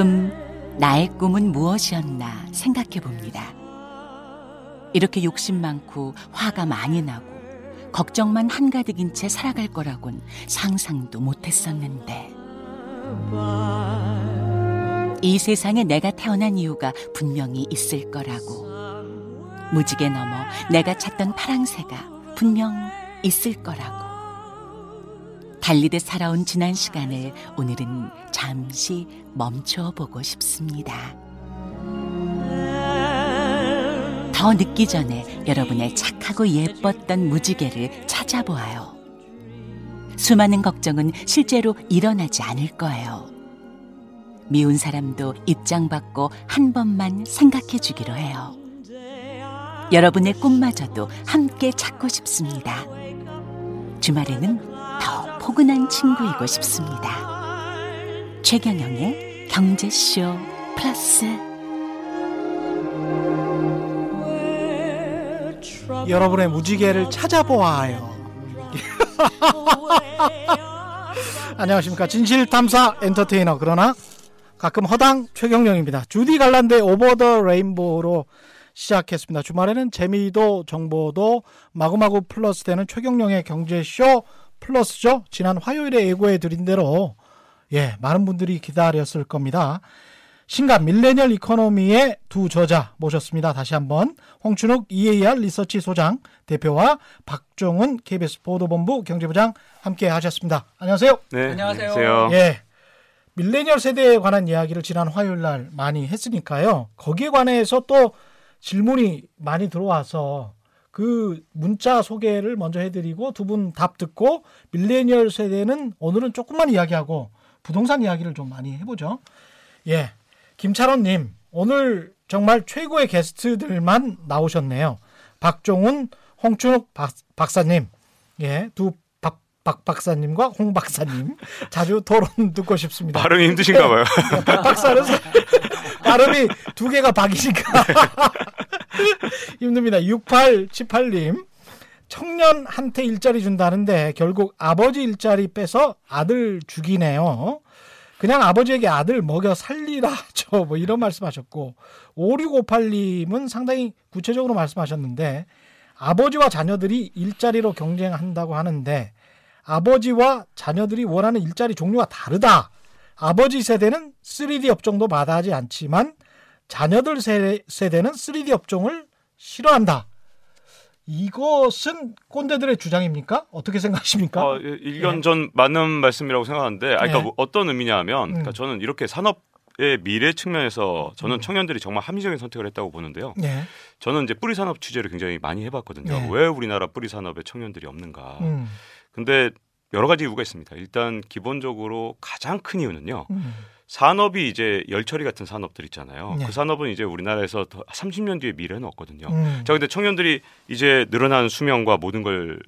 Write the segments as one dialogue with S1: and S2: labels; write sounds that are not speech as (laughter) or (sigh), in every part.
S1: 가끔 나의 꿈은 무엇이었나 생각해 봅니다. 이렇게 욕심 많고 화가 많이 나고 걱정만 한가득인 채 살아갈 거라곤 상상도 못했었는데. 이 세상에 내가 태어난 이유가 분명히 있을 거라고. 무지개 넘어 내가 찾던 파랑새가 분명 있을 거라고. 달리듯 살아온 지난 시간을 오늘은 잠시 멈춰 보고 싶습니다. 더 늦기 전에 여러분의 착하고 예뻤던 무지개를 찾아보아요. 수많은 걱정은 실제로 일어나지 않을 거예요. 미운 사람도 입장받고 한 번만 생각해 주기로 해요. 여러분의 꿈마저도 함께 찾고 싶습니다. 주말에는 더 포근한 친구이고 싶습니다. 최경영의 경제쇼 플러스
S2: 여러분의 무지개를 찾아보아요. (laughs) 안녕하십니까 진실탐사 엔터테이너 그러나 가끔 허당 최경영입니다. 주디 갈란데 오버 더 레인보우로 시작했습니다. 주말에는 재미도 정보도 마구마구 플러스 되는 최경영의 경제쇼 플러스죠. 지난 화요일에 예고해 드린 대로 예 많은 분들이 기다렸을 겁니다. 신간 밀레니얼 이코노미의 두 저자 모셨습니다. 다시 한번 홍춘욱 EAR 리서치 소장 대표와 박종훈 KBS 보도본부 경제부장 함께 하셨습니다. 안녕하세요.
S3: 네,
S4: 안녕하세요.
S3: 안녕하세요.
S2: 예. 밀레니얼 세대에 관한 이야기를 지난 화요일 날 많이 했으니까요. 거기에 관해서 또 질문이 많이 들어와서 그 문자 소개를 먼저 해드리고 두 분 답 듣고 밀레니얼 세대는 오늘은 조금만 이야기하고 부동산 이야기를 좀 많이 해보죠. 예. 김찬원님, 오늘 정말 최고의 게스트들만 나오셨네요. 박종훈, 홍춘욱 박, 박사님, 예, 두 박, 박 박사님과 홍 박사님 (laughs) 자주 토론 듣고 싶습니다.
S3: 발음이 힘드신가 봐요.
S2: 박 (laughs) 박사는 사- 발음이 두 개가 박이니까 (laughs) 힘듭니다. 6878님. 청년한테 일자리 준다는데 결국 아버지 일자리 빼서 아들 죽이네요. 그냥 아버지에게 아들 먹여 살리라죠. (laughs) 뭐 이런 말씀하셨고 5658님은 상당히 구체적으로 말씀하셨는데 아버지와 자녀들이 일자리로 경쟁한다고 하는데 아버지와 자녀들이 원하는 일자리 종류가 다르다. 아버지 세대는 3D 업종도 마다하지 않지만 자녀들 세- 세대는 3D 업종을 싫어한다. 이것은 꼰대들의 주장입니까? 어떻게 생각하십니까?
S3: 어, 1년 전 맞는 말씀이라고 생각하는데, 아, 그러니까
S2: 예.
S3: 뭐 어떤 의미냐면,
S2: 음.
S3: 그러니까 저는 이렇게 산업의 미래 측면에서 저는 청년들이 정말 합리적인 선택을 했다고 보는데요.
S2: 네.
S3: 저는 이제 뿌리 산업 취재를 굉장히 많이 해봤거든요.
S2: 네.
S3: 왜 우리나라 뿌리 산업에 청년들이 없는가?
S2: 음,
S3: 근데 여러 가지 이유가 있습니다. 일단 기본적으로 가장 큰 이유는요.
S2: 음,
S3: 산업이 이제 열처리 같은 산업들 있잖아요.
S2: 네.
S3: 그 산업은 이제 우리나라에서 더 30년 뒤에 미래는 없거든요.
S2: 음,
S3: 자, 근데 청년들이 이제 늘어난 수명과 모든 걸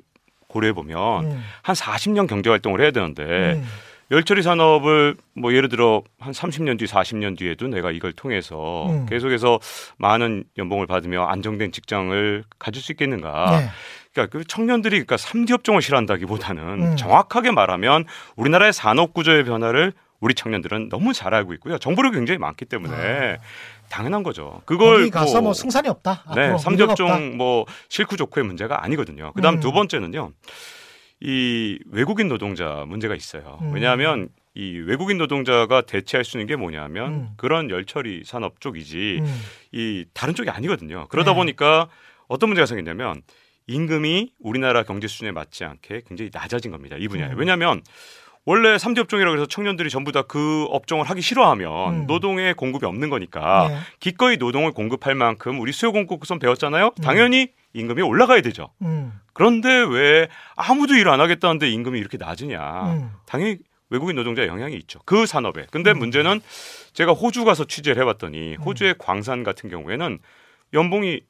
S3: 고려해 보면
S2: 음,
S3: 한 40년 경제 활동을 해야 되는데
S2: 음,
S3: 열처리 산업을 뭐 예를 들어 한 30년 뒤, 40년 뒤에도 내가 이걸 통해서
S2: 음.
S3: 계속해서 많은 연봉을 받으며 안정된 직장을 가질 수 있겠는가?
S2: 네.
S3: 그러니까 그 청년들이 그러니까 3D 업종을 싫어한다기보다는
S2: 음.
S3: 정확하게 말하면 우리나라의 산업 구조의 변화를 우리 청년들은 너무 잘 알고 있고요. 정보력이 굉장히 많기 때문에 당연한 거죠. 그걸
S2: 아. 가서 뭐, 승산이 없다.
S3: 네,
S2: 앞으로
S3: 삼
S2: 미래가
S3: 디
S2: 없다.
S3: 업종 뭐 실크 좋고의 문제가 아니거든요. 그다음
S2: 음.
S3: 두 번째는요. 이 외국인 노동자 문제가 있어요.
S2: 음.
S3: 왜냐하면 이 외국인 노동자가 대체할 수 있는 게 뭐냐면
S2: 음.
S3: 그런 열처리 산업 쪽이지
S2: 음,
S3: 이 다른 쪽이 아니거든요. 그러다
S2: 네.
S3: 보니까 어떤 문제가 생겼냐면 임금이 우리나라 경제 수준에 맞지 않게 굉장히 낮아진 겁니다. 이 분야에.
S2: 음.
S3: 왜냐하면 원래 삼디 업종이라고 해서 청년들이 전부 다 그 업종을 하기 싫어하면
S2: 음.
S3: 노동의 공급이 없는 거니까
S2: 네.
S3: 기꺼이 노동을 공급할 만큼 우리 수요 공급선 배웠잖아요. 당연히 임금이 올라가야 되죠.
S2: 음,
S3: 그런데 왜 아무도 일 안 하겠다는데 임금이 이렇게 낮으냐?
S2: 음.
S3: 당연히 외국인 노동자 영향이 있죠. 그 산업에. 근데
S2: 음.
S3: 문제는 제가 호주 가서 취재를 해봤더니 호주의 광산 같은 경우에는 연봉이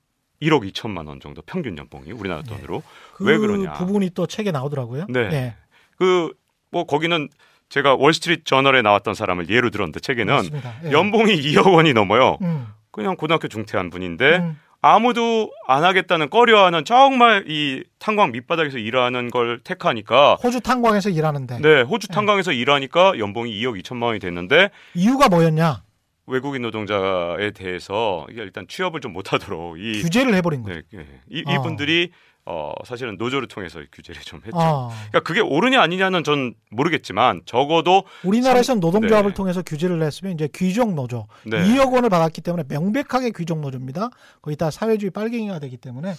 S3: 1억 2천만 원 정도 평균 연봉이 우리나라 돈으로 그왜 그러냐?
S2: 부분이 또 책에 나오더라고요.
S3: 네. 그 뭐 거기는 제가 월스트리트 저널에 나왔던 사람을 예로 들었는데 책에는.
S2: 예.
S3: 연봉이 2억 원이 넘어요.
S2: 음,
S3: 그냥 고등학교 중퇴한 분인데
S2: 음,
S3: 아무도 안 하겠다는 꺼려하는 정말 이 탄광 밑바닥에서 일하는 걸 택하니까
S2: 호주 탄광에서 일하는데
S3: 네 호주 탄광에서 일하니까 연봉이 2억 2천만 원이 됐는데
S2: 이유가 뭐였냐?
S3: 외국인 노동자에 대해서 이게 일단 취업을 좀 못하도록 이
S2: 규제를 해버린 거죠.
S3: 네, 예. 이,
S2: 어.
S3: 이분들이 어 사실은 노조를 통해서 규제를 좀 했죠.
S2: 어.
S3: 그러니까 그게 옳으냐 아니냐는 전 모르겠지만 적어도
S2: 우리나라에서는 노동조합을
S3: 네.
S2: 통해서 규제를 했으면 이제 귀족 노조
S3: 네.
S2: 2억 원을 받았기 때문에 명백하게 귀족 노조입니다. 거기다 사회주의 빨갱이가 되기 때문에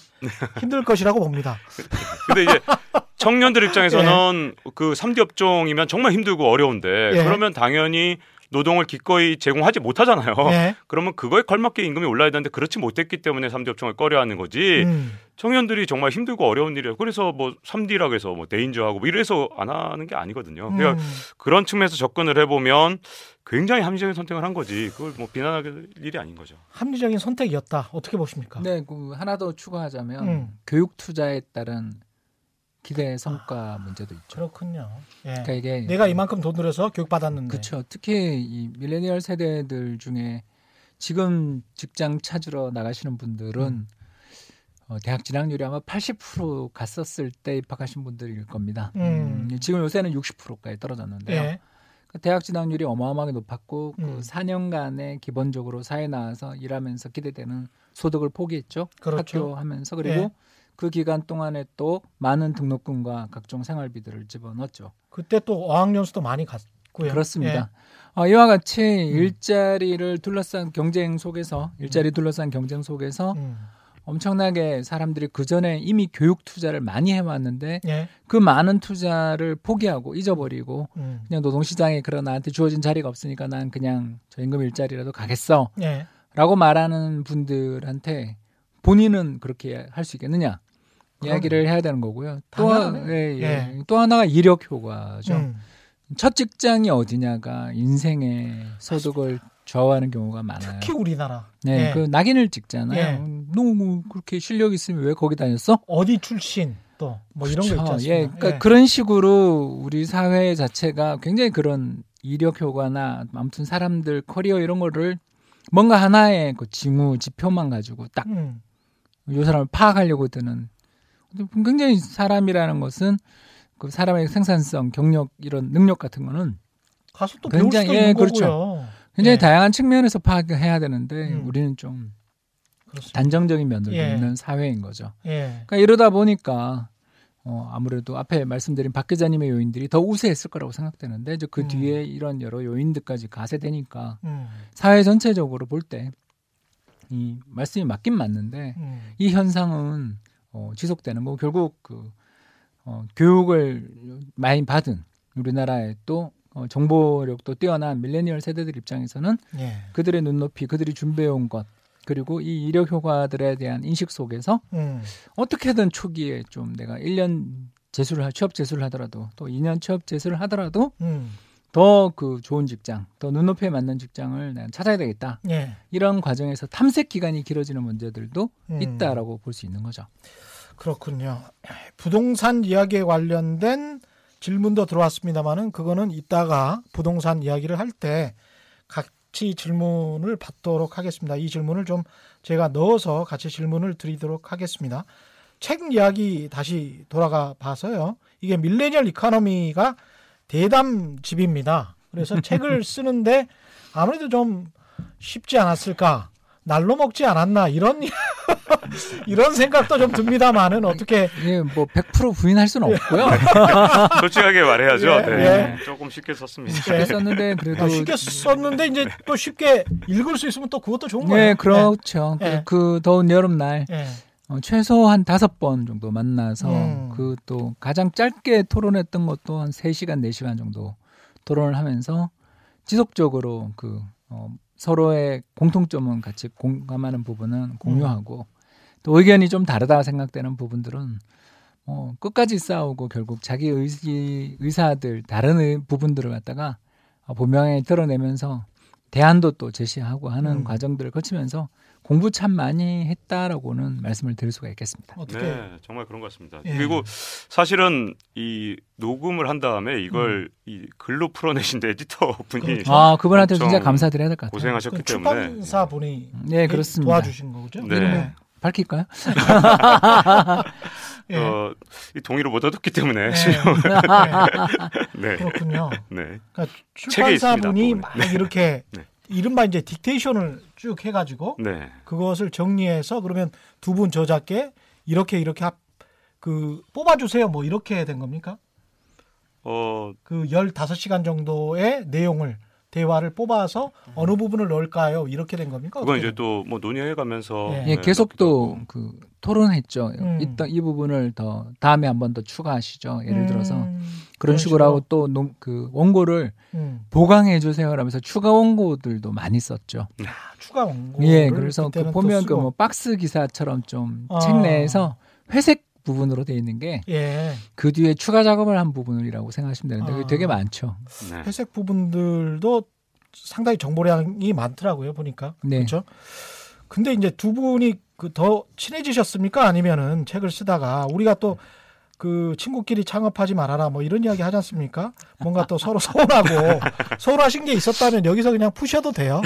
S2: 힘들 것이라고 봅니다. (laughs)
S3: 근데 이제 청년들 입장에서는 그 3대 업종이면 정말 힘들고 어려운데
S2: 예.
S3: 그러면 당연히 노동을 기꺼이 제공하지 못하잖아요.
S2: 예.
S3: 그러면 그거에 걸맞게 임금이 올라야 되는데 그렇지 못했기 때문에 3대 업종을 꺼려하는 거지.
S2: 음.
S3: 청년들이 정말 힘들고 어려운 일이에요. 그래서 뭐 3D라고 해서 뭐 데인저하고 뭐 이래서 안 하는 게 아니거든요. 그러니까
S2: 음.
S3: 그런 측면에서 접근을 해보면 굉장히 합리적인 선택을 한 거지. 그걸 뭐 비난할 일이 아닌 거죠.
S2: 합리적인 선택이었다. 어떻게 보십니까?
S4: 네, 그 하나 더 추가하자면
S2: 음.
S4: 교육 투자에 따른 기대 성과 문제도 있죠.
S2: 그렇군요. 예.
S4: 그러니까 이게
S2: 내가 이만큼 돈 들여서 교육 받았는데.
S4: 그렇죠. 특히 이 밀레니얼 세대들 중에 지금 직장 찾으러 나가시는 분들은
S2: 음.
S4: 어, 대학 진학률이 아마 80% 갔었을 때 입학하신 분들일 겁니다.
S2: 음.
S4: 음, 지금 요새는 60%까지 떨어졌는데요.
S2: 예.
S4: 그 대학 진학률이 어마어마하게 높았고
S2: 음.
S4: 그 4년간에 기본적으로 사회 나와서 일하면서 기대되는 소득을 포기했죠.
S2: 그렇죠.
S4: 학교 하면서 그리고
S2: 예.
S4: 그 기간 동안에 또 많은 등록금과 각종 생활비들을 집어넣었죠.
S2: 그때 또 어학연수도 많이 갔고요.
S4: 그렇습니다. 어, 이와 같이
S2: 음.
S4: 일자리를 둘러싼 경쟁 속에서 일자리 둘러싼 경쟁 속에서
S2: 예. 음.
S4: 엄청나게 사람들이 그 전에 이미 교육 투자를 많이 해왔는데
S2: 예.
S4: 그 많은 투자를 포기하고 잊어버리고
S2: 음.
S4: 그냥 노동시장에 그런 나한테 주어진 자리가 없으니까 난 그냥 저 임금 일자리라도 가겠어
S2: 예.
S4: 라고 말하는 분들한테 본인은 그렇게 할 수 있겠느냐. 이야기를 해야 되는 거고요. 또,
S2: 당연하네.
S4: 예, 예.
S2: 예.
S4: 또 하나가 이력 효과죠.
S2: 음.
S4: 첫 직장이 어디냐가 인생의 소득을 좌우하는 경우가 많아요.
S2: 특히 우리나라.
S4: 네,
S2: 예.
S4: 그 낙인을 찍잖아요.
S2: 예.
S4: 너무 그렇게 실력 있으면 왜 거기 다녔어?
S2: 어디 출신 또 뭐 이런 거. 않습니까?
S4: 예, 그러니까 그런 식으로 우리 사회 자체가 굉장히 그런 이력 효과나 아무튼 사람들 커리어 이런 거를 뭔가 하나의 그 징후 지표만 가지고 딱이
S2: 음.
S4: 사람을 파악하려고 드는 굉장히 사람이라는 것은 그 사람의 생산성, 경력 이런 능력 같은 거는
S2: 가서 또 배울
S4: 굉장히-
S2: 수도
S4: 예, 그렇죠.
S2: 거고요.
S4: 굉장히
S2: 예.
S4: 다양한 측면에서 파악해야 되는데
S2: 음.
S4: 우리는 좀
S2: 그렇습니다.
S4: 단정적인 면들도
S2: 예.
S4: 있는 사회인 거죠.
S2: 예.
S4: 그러니까 이러다 보니까 어, 아무래도 앞에 말씀드린 박 기자님의 요인들이 더 우세했을 거라고 생각되는데 이제 그
S2: 음.
S4: 뒤에 이런 여러 요인들까지 가세되니까
S2: 음.
S4: 사회 전체적으로 볼 때 이 말씀이 맞긴 맞는데
S2: 음.
S4: 이 현상은 어, 지속되는 거고 결국 그 어, 교육을 많이 받은 우리나라의 또 어, 정보력도 뛰어난 밀레니얼 세대들 입장에서는
S2: 예.
S4: 그들의 눈높이, 그들이 준비해온 것 그리고 이 이력 효과들에 대한 인식 속에서
S2: 음.
S4: 어떻게든 초기에 좀 내가 1년 재수를 하, 취업 재수를 하더라도 또 2년 취업 재수를 하더라도
S2: 음.
S4: 더 그 좋은 직장, 더 눈높이에 맞는 직장을 내가 찾아야 되겠다.
S2: 예.
S4: 이런 과정에서 탐색 기간이 길어지는 문제들도
S2: 음.
S4: 있다라고 볼 수 있는 거죠.
S2: 그렇군요. 부동산 이야기에 관련된 질문도 들어왔습니다만은 그거는 이따가 부동산 이야기를 할 때 같이 질문을 받도록 하겠습니다. 이 질문을 좀 제가 넣어서 같이 질문을 드리도록 하겠습니다. 책 이야기 다시 돌아가 봐서요. 이게 밀레니얼 이코노미가 대담집입니다. 그래서 (laughs) 책을 쓰는데 아무래도 좀 쉽지 않았을까? 날로 먹지 않았나? 이런 (laughs) 이런 생각도 좀 듭니다만은 어떻게
S4: 이게 뭐100% 부인할 수는 없고요. (laughs)
S3: 솔직하게 말해야죠.
S2: 예,
S3: 네. 조금 쉽게 썼습니다.
S2: 예.
S4: 썼는데 그래도
S2: 아, 쉽게 썼는데 이제 또 쉽게 읽을 수 있으면 또 그것도 좋은 거예요.
S4: 네, 그렇죠.
S2: 네.
S4: 그, 그 더운 여름날
S2: 예.
S4: 어, 최소 한 다섯 번 정도 만나서
S2: 음.
S4: 그또 가장 짧게 토론했던 것도 한 3시간, 4시간 정도 토론을 하면서 지속적으로 그 어, 서로의 공통점은 같이 공감하는 부분은 공유하고 또 의견이 좀 다르다 생각되는 부분들은 어, 끝까지 싸우고 결국 자기 의지, 의사들 다른 의- 부분들을 갖다가 어, 분명히 드러내면서 대안도 또 제시하고 하는
S2: 음.
S4: 과정들을 거치면서 공부 참 많이 했다라고는 말씀을 드릴 수가 있겠습니다.
S2: 어떻게
S3: 네, 정말 그런 것 같습니다.
S2: 예.
S3: 그리고 사실은 이 녹음을 한 다음에 이걸 이 글로 풀어내신 에디터 분이
S2: 음. 그렇죠.
S4: 아 그분한테 진짜 감사드려야 될 것 같아요.
S3: 고생하셨기
S2: 그
S3: 때문에
S2: 출판사 분이
S4: 네 그렇습니다.
S2: 도와주신 거죠?
S3: 네.
S4: 이름은 밝힐까요? (laughs)
S2: 예.
S3: 어, 이 동의를 못 얻었기 때문에
S2: 네. 네. (laughs)
S3: 네.
S2: 그렇군요.
S3: 네.
S2: 그러니까 출판사분이
S3: 그
S2: 막. 이렇게
S3: 네.
S2: 이른바 이제 딕테이션을 쭉 해가지고
S3: 네.
S2: 그것을 정리해서 그러면 두 분 저자께 이렇게 이렇게 합, 그 뽑아주세요 뭐 이렇게 된 겁니까?
S3: 어,
S2: 그 15시간 정도의 내용을 대화를 뽑아서 어느 부분을 넣을까요? 이렇게 된 겁니까?
S3: 그건 이제 또 뭐 논의해 가면서
S2: 예.
S4: 예, 계속 또 그 토론했죠.
S2: 음.
S4: 이따 이 부분을 더 다음에 한 번 더 추가하시죠. 예를
S2: 음,
S4: 들어서 그런
S2: 그런
S4: 식으로. 하고 또 그 원고를
S2: 음,
S4: 보강해 주세요라면서 추가 원고들도 많이 썼죠.
S2: 추가 원고
S4: 예, 그래서 그 보면 그 뭐 박스 기사처럼 좀
S2: 아.
S4: 책 내에서 회색 부분으로 돼 있는 게그
S2: 예
S4: 뒤에 추가 작업을 한 부분이라고 생각하시면 되는데 그게
S2: 아.
S4: 되게 많죠.
S3: 네.
S2: 회색 부분들도 상당히 정보량이 많더라고요 보니까
S4: 네.
S2: 그렇죠. 근데 이제 두 분이 그 더 친해지셨습니까? 아니면은 책을 쓰다가 우리가 또 그 친구끼리 창업하지 말아라 뭐 이런 이야기 하지 않습니까? 뭔가 또 서로 서운하고 (laughs) 서운하신 게 있었다면 여기서 그냥 푸셔도 돼요.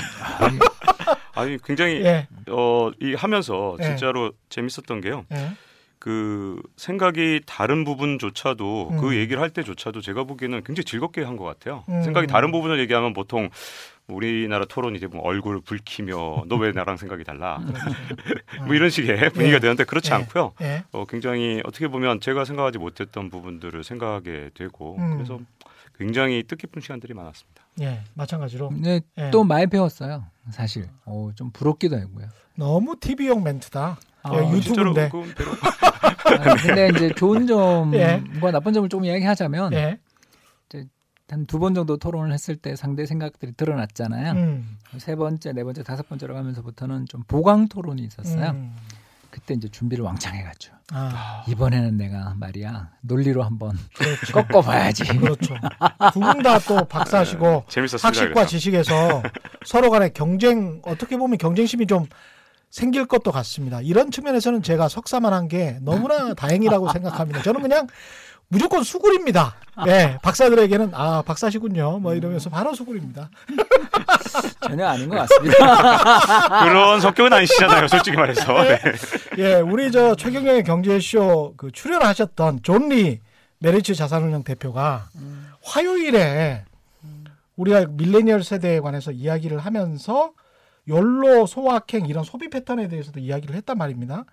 S3: 아니 굉장히
S2: 예,
S3: 어, 이 하면서
S2: 예.
S3: 진짜로 재밌었던 게요.
S2: 예,
S3: 그 생각이 다른 부분조차도
S2: 음.
S3: 그 얘기를 할 때조차도 제가 보기에는 굉장히 즐겁게 한 것 같아요.
S2: 음.
S3: 생각이 다른 부분을 얘기하면 보통 우리나라 토론이 대부분 얼굴을 붉히며 너 왜 나랑 생각이 달라 (laughs) 뭐 이런 식의 분위기가
S2: 예.
S3: 되는데 그렇지
S2: 예.
S3: 않고요.
S2: 예.
S3: 어, 굉장히 어떻게 보면 제가 생각하지 못했던 부분들을 생각하게 되고
S2: 음.
S3: 그래서 굉장히 뜻깊은 시간들이 많았습니다.
S2: 예, 마찬가지로 예.
S4: 또 많이 배웠어요. 사실 어, 좀 부럽기도 하고요.
S2: 너무 TV용 멘트다.
S4: 아,
S2: 예,
S3: 실제로
S2: 유튜브인데. (laughs)
S4: 아, 근데 이제 좋은 점과
S2: 예.
S4: 나쁜 점을 조금 이야기하자면
S2: 예,
S4: 한두 번 정도 토론을 했을 때 상대 생각들이 드러났잖아요.
S2: 음,
S4: 세 번째, 네 번째, 다섯 번째로 가면서부터는 좀 보강 토론이 있었어요.
S2: 음.
S4: 그때 이제 준비를 왕창 해갔죠.
S2: 아,
S4: 이번에는 내가 말이야 논리로 한번
S2: 그렇죠.
S4: 꺾어봐야지.
S2: 그렇죠. 두 분 다 또 박사시고
S3: 재밌었습니다.
S2: 학식과
S3: 그래서.
S2: 지식에서 서로 간에 경쟁 어떻게 보면 경쟁심이 좀 생길 것도 같습니다. 이런 측면에서는 제가 석사만 한 게 너무나 (laughs) 다행이라고 생각합니다. 저는 그냥 무조건 수굴입니다. 네, 박사들에게는 아 박사시군요. 뭐 이러면서 바로 수굴입니다. (laughs)
S4: 전혀 아닌 것 같습니다. (laughs)
S3: 그런 성격은 아니시잖아요, 솔직히 말해서. 네.
S2: 예, 우리 저 최경영의 경제쇼 그 출연하셨던 존리 메리츠 자산운용 대표가 화요일에 우리가 밀레니얼 세대에 관해서 이야기를 하면서 연로 소확행 이런 소비 패턴에 대해서도 이야기를 했단 말입니다.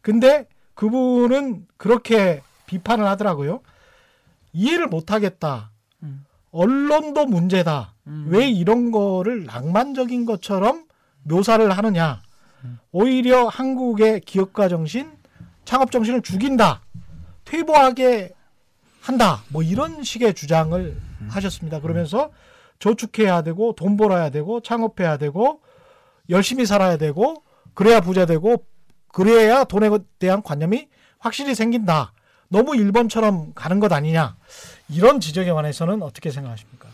S2: 근데 그분은 그렇게 비판을 하더라고요. 이해를 못 하겠다.
S4: 음.
S2: 언론도 문제다.
S4: 음.
S2: 왜 이런 거를 낭만적인 것처럼 묘사를 하느냐. 오히려 한국의 기업가 정신, 창업 정신을 죽인다. 퇴보하게 한다. 뭐 이런 식의 주장을 하셨습니다. 그러면서 저축해야 되고 돈 벌어야 되고 창업해야 되고 열심히 살아야 되고 그래야 부자 되고 그래야 돈에 대한 관념이 확실히 생긴다. 너무 일본처럼 가는 것 아니냐. 이런 지적에 관해서는 어떻게 생각하십니까?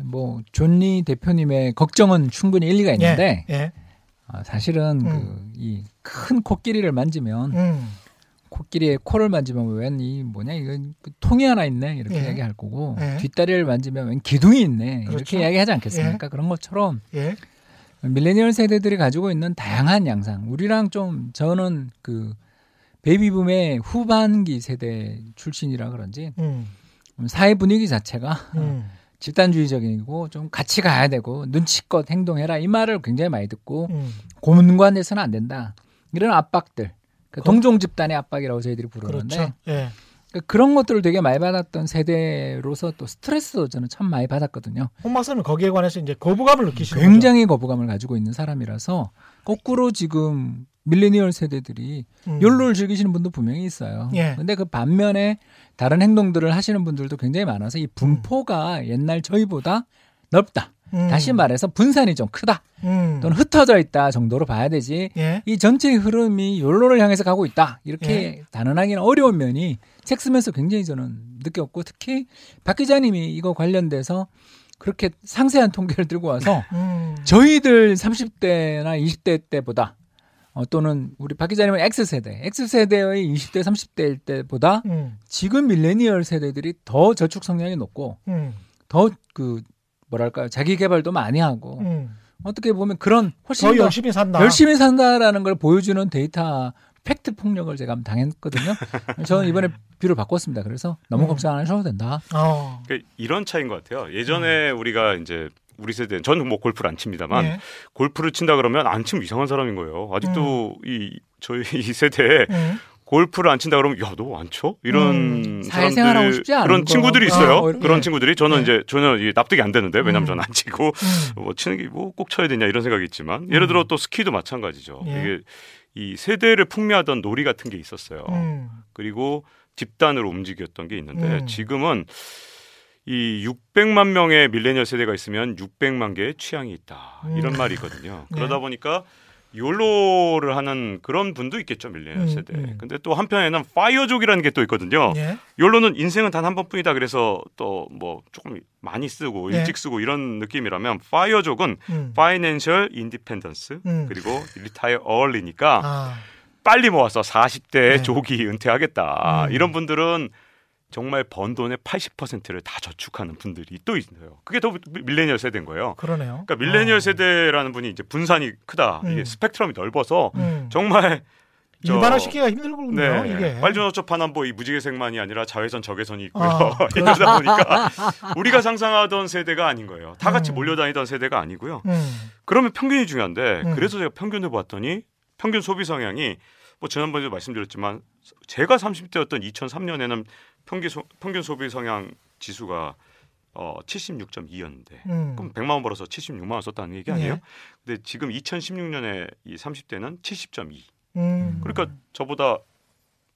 S4: 뭐 존리 대표님의 걱정은 충분히 일리가 있는데
S2: 예.
S4: 아, 사실은
S2: 음.
S4: 그이 큰 코끼리를 만지면
S2: 음.
S4: 코끼리의 코를 만지면 웬 이 뭐냐 이건 그 통이 하나 있네 이렇게
S2: 예.
S4: 얘기할 거고
S2: 예.
S4: 뒷다리를 만지면 웬 기둥이 있네
S2: 그렇죠.
S4: 이렇게 이야기하지 않겠습니까? 그런 것처럼
S2: 예.
S4: 밀레니얼 세대들이 가지고 있는 다양한 양상 우리랑 좀 저는 그 베이비붐의 후반기 세대 출신이라 그런지
S2: 음.
S4: 사회 분위기 자체가
S2: 음. (laughs)
S4: 집단주의적이고 좀 같이 가야 되고 눈치껏 행동해라 이 말을 굉장히 많이 듣고
S2: 음.
S4: 고문관에서는 안 된다 이런 압박들 그
S2: 그-
S4: 동종 집단의 압박이라고 저희들이 부르는데
S2: 그렇죠. 예.
S4: 그 그런 것들을 되게 많이 받았던 세대로서 또 스트레스도 저는 참 많이 받았거든요.
S2: 홍 박사는 거기에 관해서 이제 거부감을 느끼시는
S4: 굉장히 거부감을 가지고 있는 사람이라서 거꾸로 지금 밀레니얼 세대들이
S2: 거죠. 음.
S4: 연로를 즐기시는 분도 분명히 있어요.
S2: 예.
S4: 근데 그 반면에 다른 행동들을 하시는 분들도 굉장히 많아서 이 분포가 옛날 저희보다 넓다.
S2: 음.
S4: 다시 말해서 분산이 좀 크다.
S2: 음.
S4: 또는 흩어져 있다 정도로 봐야 되지.
S2: 예.
S4: 이 전체의 흐름이 연로를 향해서 가고 있다. 이렇게
S2: 예.
S4: 단언하기는 어려운 면이 책 쓰면서 굉장히 저는 느꼈고 특히 박 기자님이 이거 관련돼서 그렇게 상세한 통계를 들고 와서 (laughs)
S2: 음.
S4: 저희들 30대나 20대 때보다 어, 또는 우리 박 기자님은 X세대, X세대의 20대, 30대일 때보다
S2: 음.
S4: 지금 밀레니얼 세대들이 더 저축 성향이 높고
S2: 음.
S4: 더그 뭐랄까요 자기 개발도 많이 하고
S2: 음.
S4: 어떻게 보면 그런 훨씬
S2: 더
S4: 더
S2: 열심히 산다.
S4: 열심히 산다라는 걸 보여주는 데이터 팩트 폭력을 제가 당했거든요. (laughs) 저는 이번에 view를 바꿨습니다. 그래서 너무
S2: 음.
S4: 걱정 안 하셔도 된다.
S2: 어.
S3: 그러니까 이런 차이인 것 같아요. 예전에 우리가 이제 우리 세대 저는 뭐 골프를 안 칩니다만
S2: 예.
S3: 골프를 친다 그러면 안 치면 이상한 사람인 거예요. 아직도 이 저희 이 세대에
S2: 음.
S3: 골프를 안 친다 그러면 야 너 안 쳐? 이런
S4: 사회생활하고
S3: 사람들-
S4: 않은
S3: 그런
S4: 거.
S3: 친구들이 있어요.
S4: 아, 어,
S3: 그런
S4: 예.
S3: 친구들이 저는
S2: 예.
S3: 이제 전혀 이 납득이 안 되는데 왜냐면
S2: 음.
S3: 저는 안 치고
S2: 음.
S3: 뭐 치는 게 뭐 꼭 쳐야 되냐 이런 생각이 있지만 예를 들어 또 스키도 마찬가지죠.
S2: 예.
S3: 이게 이 세대를 풍미하던 놀이 같은 게 있었어요.
S2: 음.
S3: 그리고 집단으로 움직였던 게 있는데
S2: 음.
S3: 지금은 이 600만 명의 밀레니얼 세대가 있으면 600만 개의 취향이 있다 이런
S2: 음.
S3: 말이 있거든요. (laughs)
S2: 네.
S3: 그러다 보니까 욜로를 하는 그런 분도 있겠죠 밀레니얼
S2: 음,
S3: 세대.
S2: 음.
S3: 근데 또 한편에는 파이어족이라는 게 또 있거든요.
S2: 예.
S3: 욜로는 인생은 단 한 번뿐이다. 그래서 또 뭐 조금 많이 쓰고
S2: 네.
S3: 일찍 쓰고 이런 느낌이라면 파이어족은
S2: 음.
S3: financial independence
S2: 음.
S3: 그리고 retire early니까
S2: 아.
S3: 빨리 모아서 40대
S2: 네.
S3: 조기 은퇴하겠다.
S2: 음.
S3: 이런 분들은 정말 번 돈의 80%를 다 저축하는 분들이 또 있어요. 그게 더 밀레니얼 세대인 거예요.
S2: 그러네요.
S3: 그러니까 밀레니얼
S2: 어.
S3: 세대라는 분이 이제 분산이 크다.
S2: 음.
S3: 이게 스펙트럼이 넓어서
S2: 음.
S3: 정말 저-
S2: 일반화시키기가 힘들군요.
S3: 네.
S2: 이게.
S3: 빨주노초 파남보 이 무지개색만이 아니라 자외선 적외선이 있고요.
S2: 아, (laughs)
S3: 이러다 보니까 우리가 상상하던 세대가 아닌 거예요. 다 같이
S2: 음.
S3: 몰려다니던 세대가 아니고요.
S2: 음.
S3: 그러면 평균이 중요한데
S2: 음.
S3: 그래서 제가 평균을 봤더니 평균 소비 성향이 뭐 지난번에도 말씀드렸지만 제가 30대였던 2003년에는 평균 소, 평균 소비 성향 지수가 어 76.2였는데
S2: 음.
S3: 그럼 100만 원 벌어서 76만 원 썼다는 얘기 아니에요?
S2: 예.
S3: 근데 지금 2016년에 이 30대는 70.2.
S2: 음.
S3: 그러니까 저보다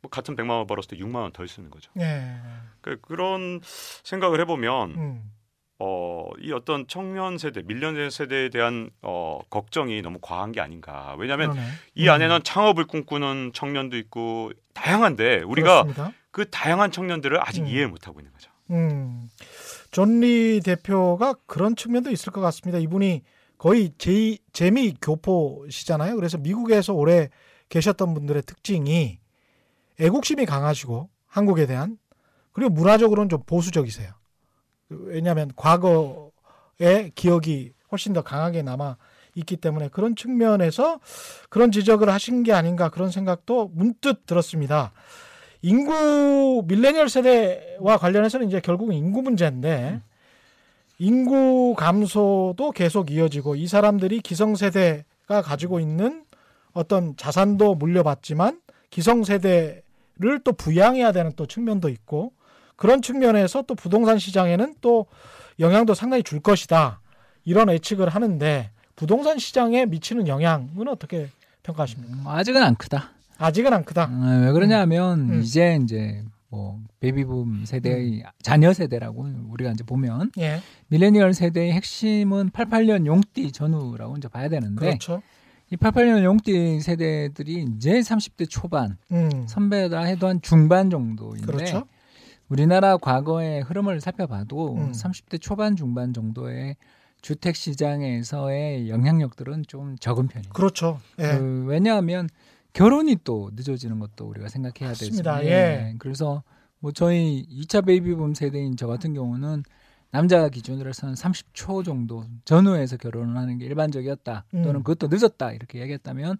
S3: 뭐 같은 100만 원 벌었을 때 6만 원 덜 쓰는 거죠.
S2: 예.
S3: 그 그런 생각을 해보면
S2: 음.
S3: 어, 이 어떤 청년 세대, 밀레니얼 세대에 대한 어, 걱정이 너무 과한 게 아닌가. 왜냐하면
S2: 그러네.
S3: 이
S2: 음.
S3: 안에는 창업을 꿈꾸는 청년도 있고 다양한데 우리가
S2: 그렇습니다.
S3: 그 다양한 청년들을 아직
S2: 음.
S3: 이해 못 하고 있는 거죠.
S2: 음. 존리 대표가 그런 측면도 있을 것 같습니다. 이분이 거의 제, 재미 교포시잖아요. 그래서 미국에서 오래 계셨던 분들의 특징이 애국심이 강하시고 한국에 대한 그리고 문화적으로는 좀 보수적이세요. 왜냐하면 과거의 기억이 훨씬 더 강하게 남아 있기 때문에 그런 측면에서 그런 지적을 하신 게 아닌가 그런 생각도 문득 들었습니다. 인구 밀레니얼 세대와 관련해서는 이제 결국은 인구 문제인데 인구 감소도 계속 이어지고 이 사람들이 기성세대가 가지고 있는 어떤 자산도 물려받지만 기성세대를 또 부양해야 되는 또 측면도 있고 그런 측면에서 또 부동산 시장에는 또 영향도 상당히 줄 것이다 이런 예측을 하는데 부동산 시장에 미치는 영향은 어떻게 평가하십니까?
S4: 음, 아직은 안 크다.
S2: 아직은 안 크다.
S4: 아, 왜 그러냐면
S2: 음.
S4: 이제 이제 뭐 베이비붐 세대의 자녀 세대라고 우리가 이제 보면
S2: 예,
S4: 밀레니얼 세대의 핵심은 88년 용띠 전후라고 이제 봐야 되는데
S2: 그렇죠.
S4: 이 88년 용띠 세대들이 이제 30대 초반
S2: 음,
S4: 선배다 해도 한 중반 정도인데
S2: 그렇죠.
S4: 우리나라 과거의 흐름을 살펴봐도
S2: 음.
S4: 30대 초반 중반 정도의 주택 시장에서의 영향력들은 좀 적은 편이에요.
S2: 그렇죠. 예.
S4: 그 왜냐하면 결혼이 또 늦어지는 것도 우리가 생각해야 되죠.
S2: 맞습니다. 예.
S4: 그래서 뭐 저희 2차 베이비붐 세대인 저 같은 경우는 남자 기준으로 해서는 30초 정도 전후에서 결혼을 하는 게 일반적이었다.
S2: 음.
S4: 또는 그것도 늦었다. 이렇게 얘기했다면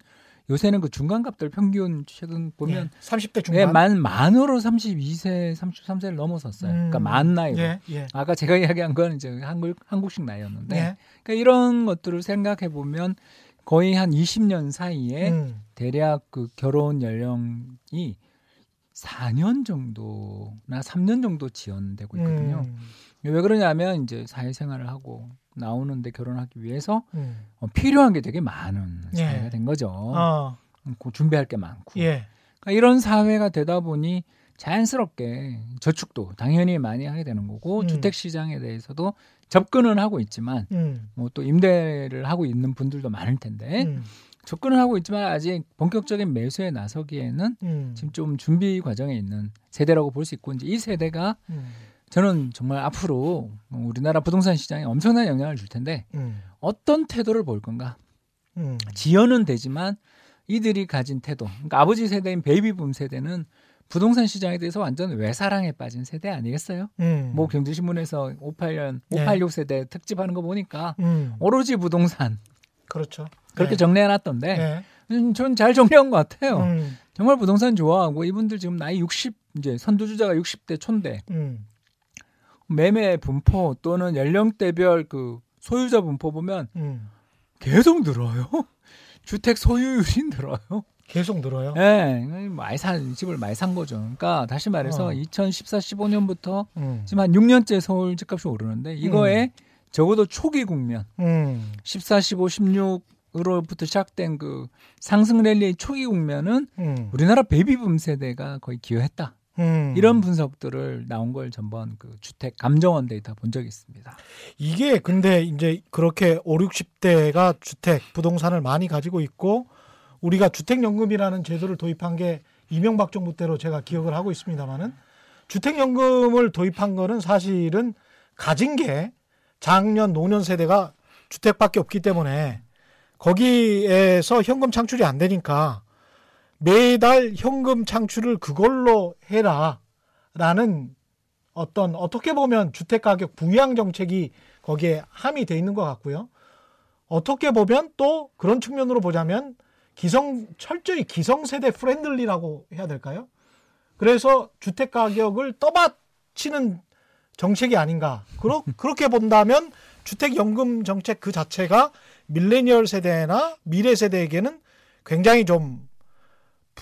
S4: 요새는 그 중간 값들 평균 최근 보면
S2: 예. 30대
S4: 예,
S2: 중반.
S4: 만 만으로 32세, 33세를 넘어섰어요. 그러니까
S2: 음.
S4: 만 나이로.
S2: 예, 예.
S4: 아까 제가 이야기한 건 이제 한국 한국식 나이였는데
S2: 예.
S4: 그러니까 이런 것들을 생각해 보면 거의 한 20년 사이에
S2: 음.
S4: 대략 그 결혼 연령이 4년 정도나 3년 정도 지연되고 있거든요.
S2: 음.
S4: 왜 그러냐면 이제 사회생활을 하고 나오는데 결혼하기 위해서
S2: 음.
S4: 어, 필요한 게 되게 많은
S2: 예.
S4: 사회가 된 거죠.
S2: 어.
S4: 그 준비할 게 많고.
S2: 예.
S4: 그러니까 이런 사회가 되다 보니 자연스럽게 저축도 당연히 많이 하게 되는 거고
S2: 음.
S4: 주택 시장에 대해서도 접근은 하고 있지만
S2: 음.
S4: 뭐또 임대를 하고 있는 분들도 많을 텐데
S2: 음.
S4: 접근을 하고 있지만 아직 본격적인 매수에 나서기에는
S2: 음.
S4: 지금 좀 준비 과정에 있는 세대라고 볼 수 있고 이제 이 세대가
S2: 음.
S4: 저는 정말 앞으로 우리나라 부동산 시장에 엄청난 영향을 줄 텐데
S2: 음.
S4: 어떤 태도를 볼 건가?
S2: 음.
S4: 지연은 되지만 이들이 가진 태도. 그러니까 아버지 세대인 베이비붐 세대는 부동산 시장에 대해서 완전 외사랑에 빠진 세대 아니겠어요?
S2: 음.
S4: 뭐 경제신문에서 58년,
S2: 네.
S4: 586 세대 특집하는 거 보니까
S2: 음.
S4: 오로지 부동산
S2: 그렇죠.
S4: 그렇게
S2: 네.
S4: 정리해놨던데
S2: 네.
S4: 음, 전잘 정리한 것 같아요.
S2: 음,
S4: 정말 부동산 좋아하고 이분들 지금 나이 60 이제 선두주자가 60대 초인데
S2: 음,
S4: 매매 분포 또는 연령대별 그 소유자 분포 보면
S2: 음.
S4: 계속 늘어요. (laughs) 주택 소유율이 늘어요.
S2: 계속 늘어요.
S4: 예, 많이 산 집을 많이 산 거죠. 그러니까 다시 말해서
S2: 어.
S4: 2014, 15년부터
S2: 음,
S4: 지금 한 6년째 서울 집값이 오르는데 이거에 적어도 초기 국면
S2: 음,
S4: 14, 15, 16으로부터 시작된 그 상승 랠리의 초기 국면은
S2: 음,
S4: 우리나라 베이비붐 세대가 거의 기여했다.
S2: 음.
S4: 이런 분석들을 나온 걸 전번 그 주택 감정원 데이터 본 적이 있습니다.
S2: 이게 근데 이제 그렇게 5, 60대가 주택, 부동산을 많이 가지고 있고 우리가 주택연금이라는 제도를 도입한 게 이명박 정부 때로 제가 기억을 하고 있습니다만은 주택연금을 도입한 거는 사실은 가진 게 작년 노년 세대가 주택밖에 없기 때문에 거기에서 현금 창출이 안 되니까 매달 현금 창출을 그걸로 해라 라는 어떤 어떻게 보면 주택 가격 부양 정책이 거기에 함이 돼 있는 것 같고요. 어떻게 보면 또 그런 측면으로 보자면 기성 철저히 기성세대 프렌들리라고 해야 될까요? 그래서 주택 가격을 떠받치는 정책이 아닌가. 그러, 그렇게 본다면 주택 연금 정책 그 자체가 밀레니얼 세대나 미래 세대에게는 굉장히 좀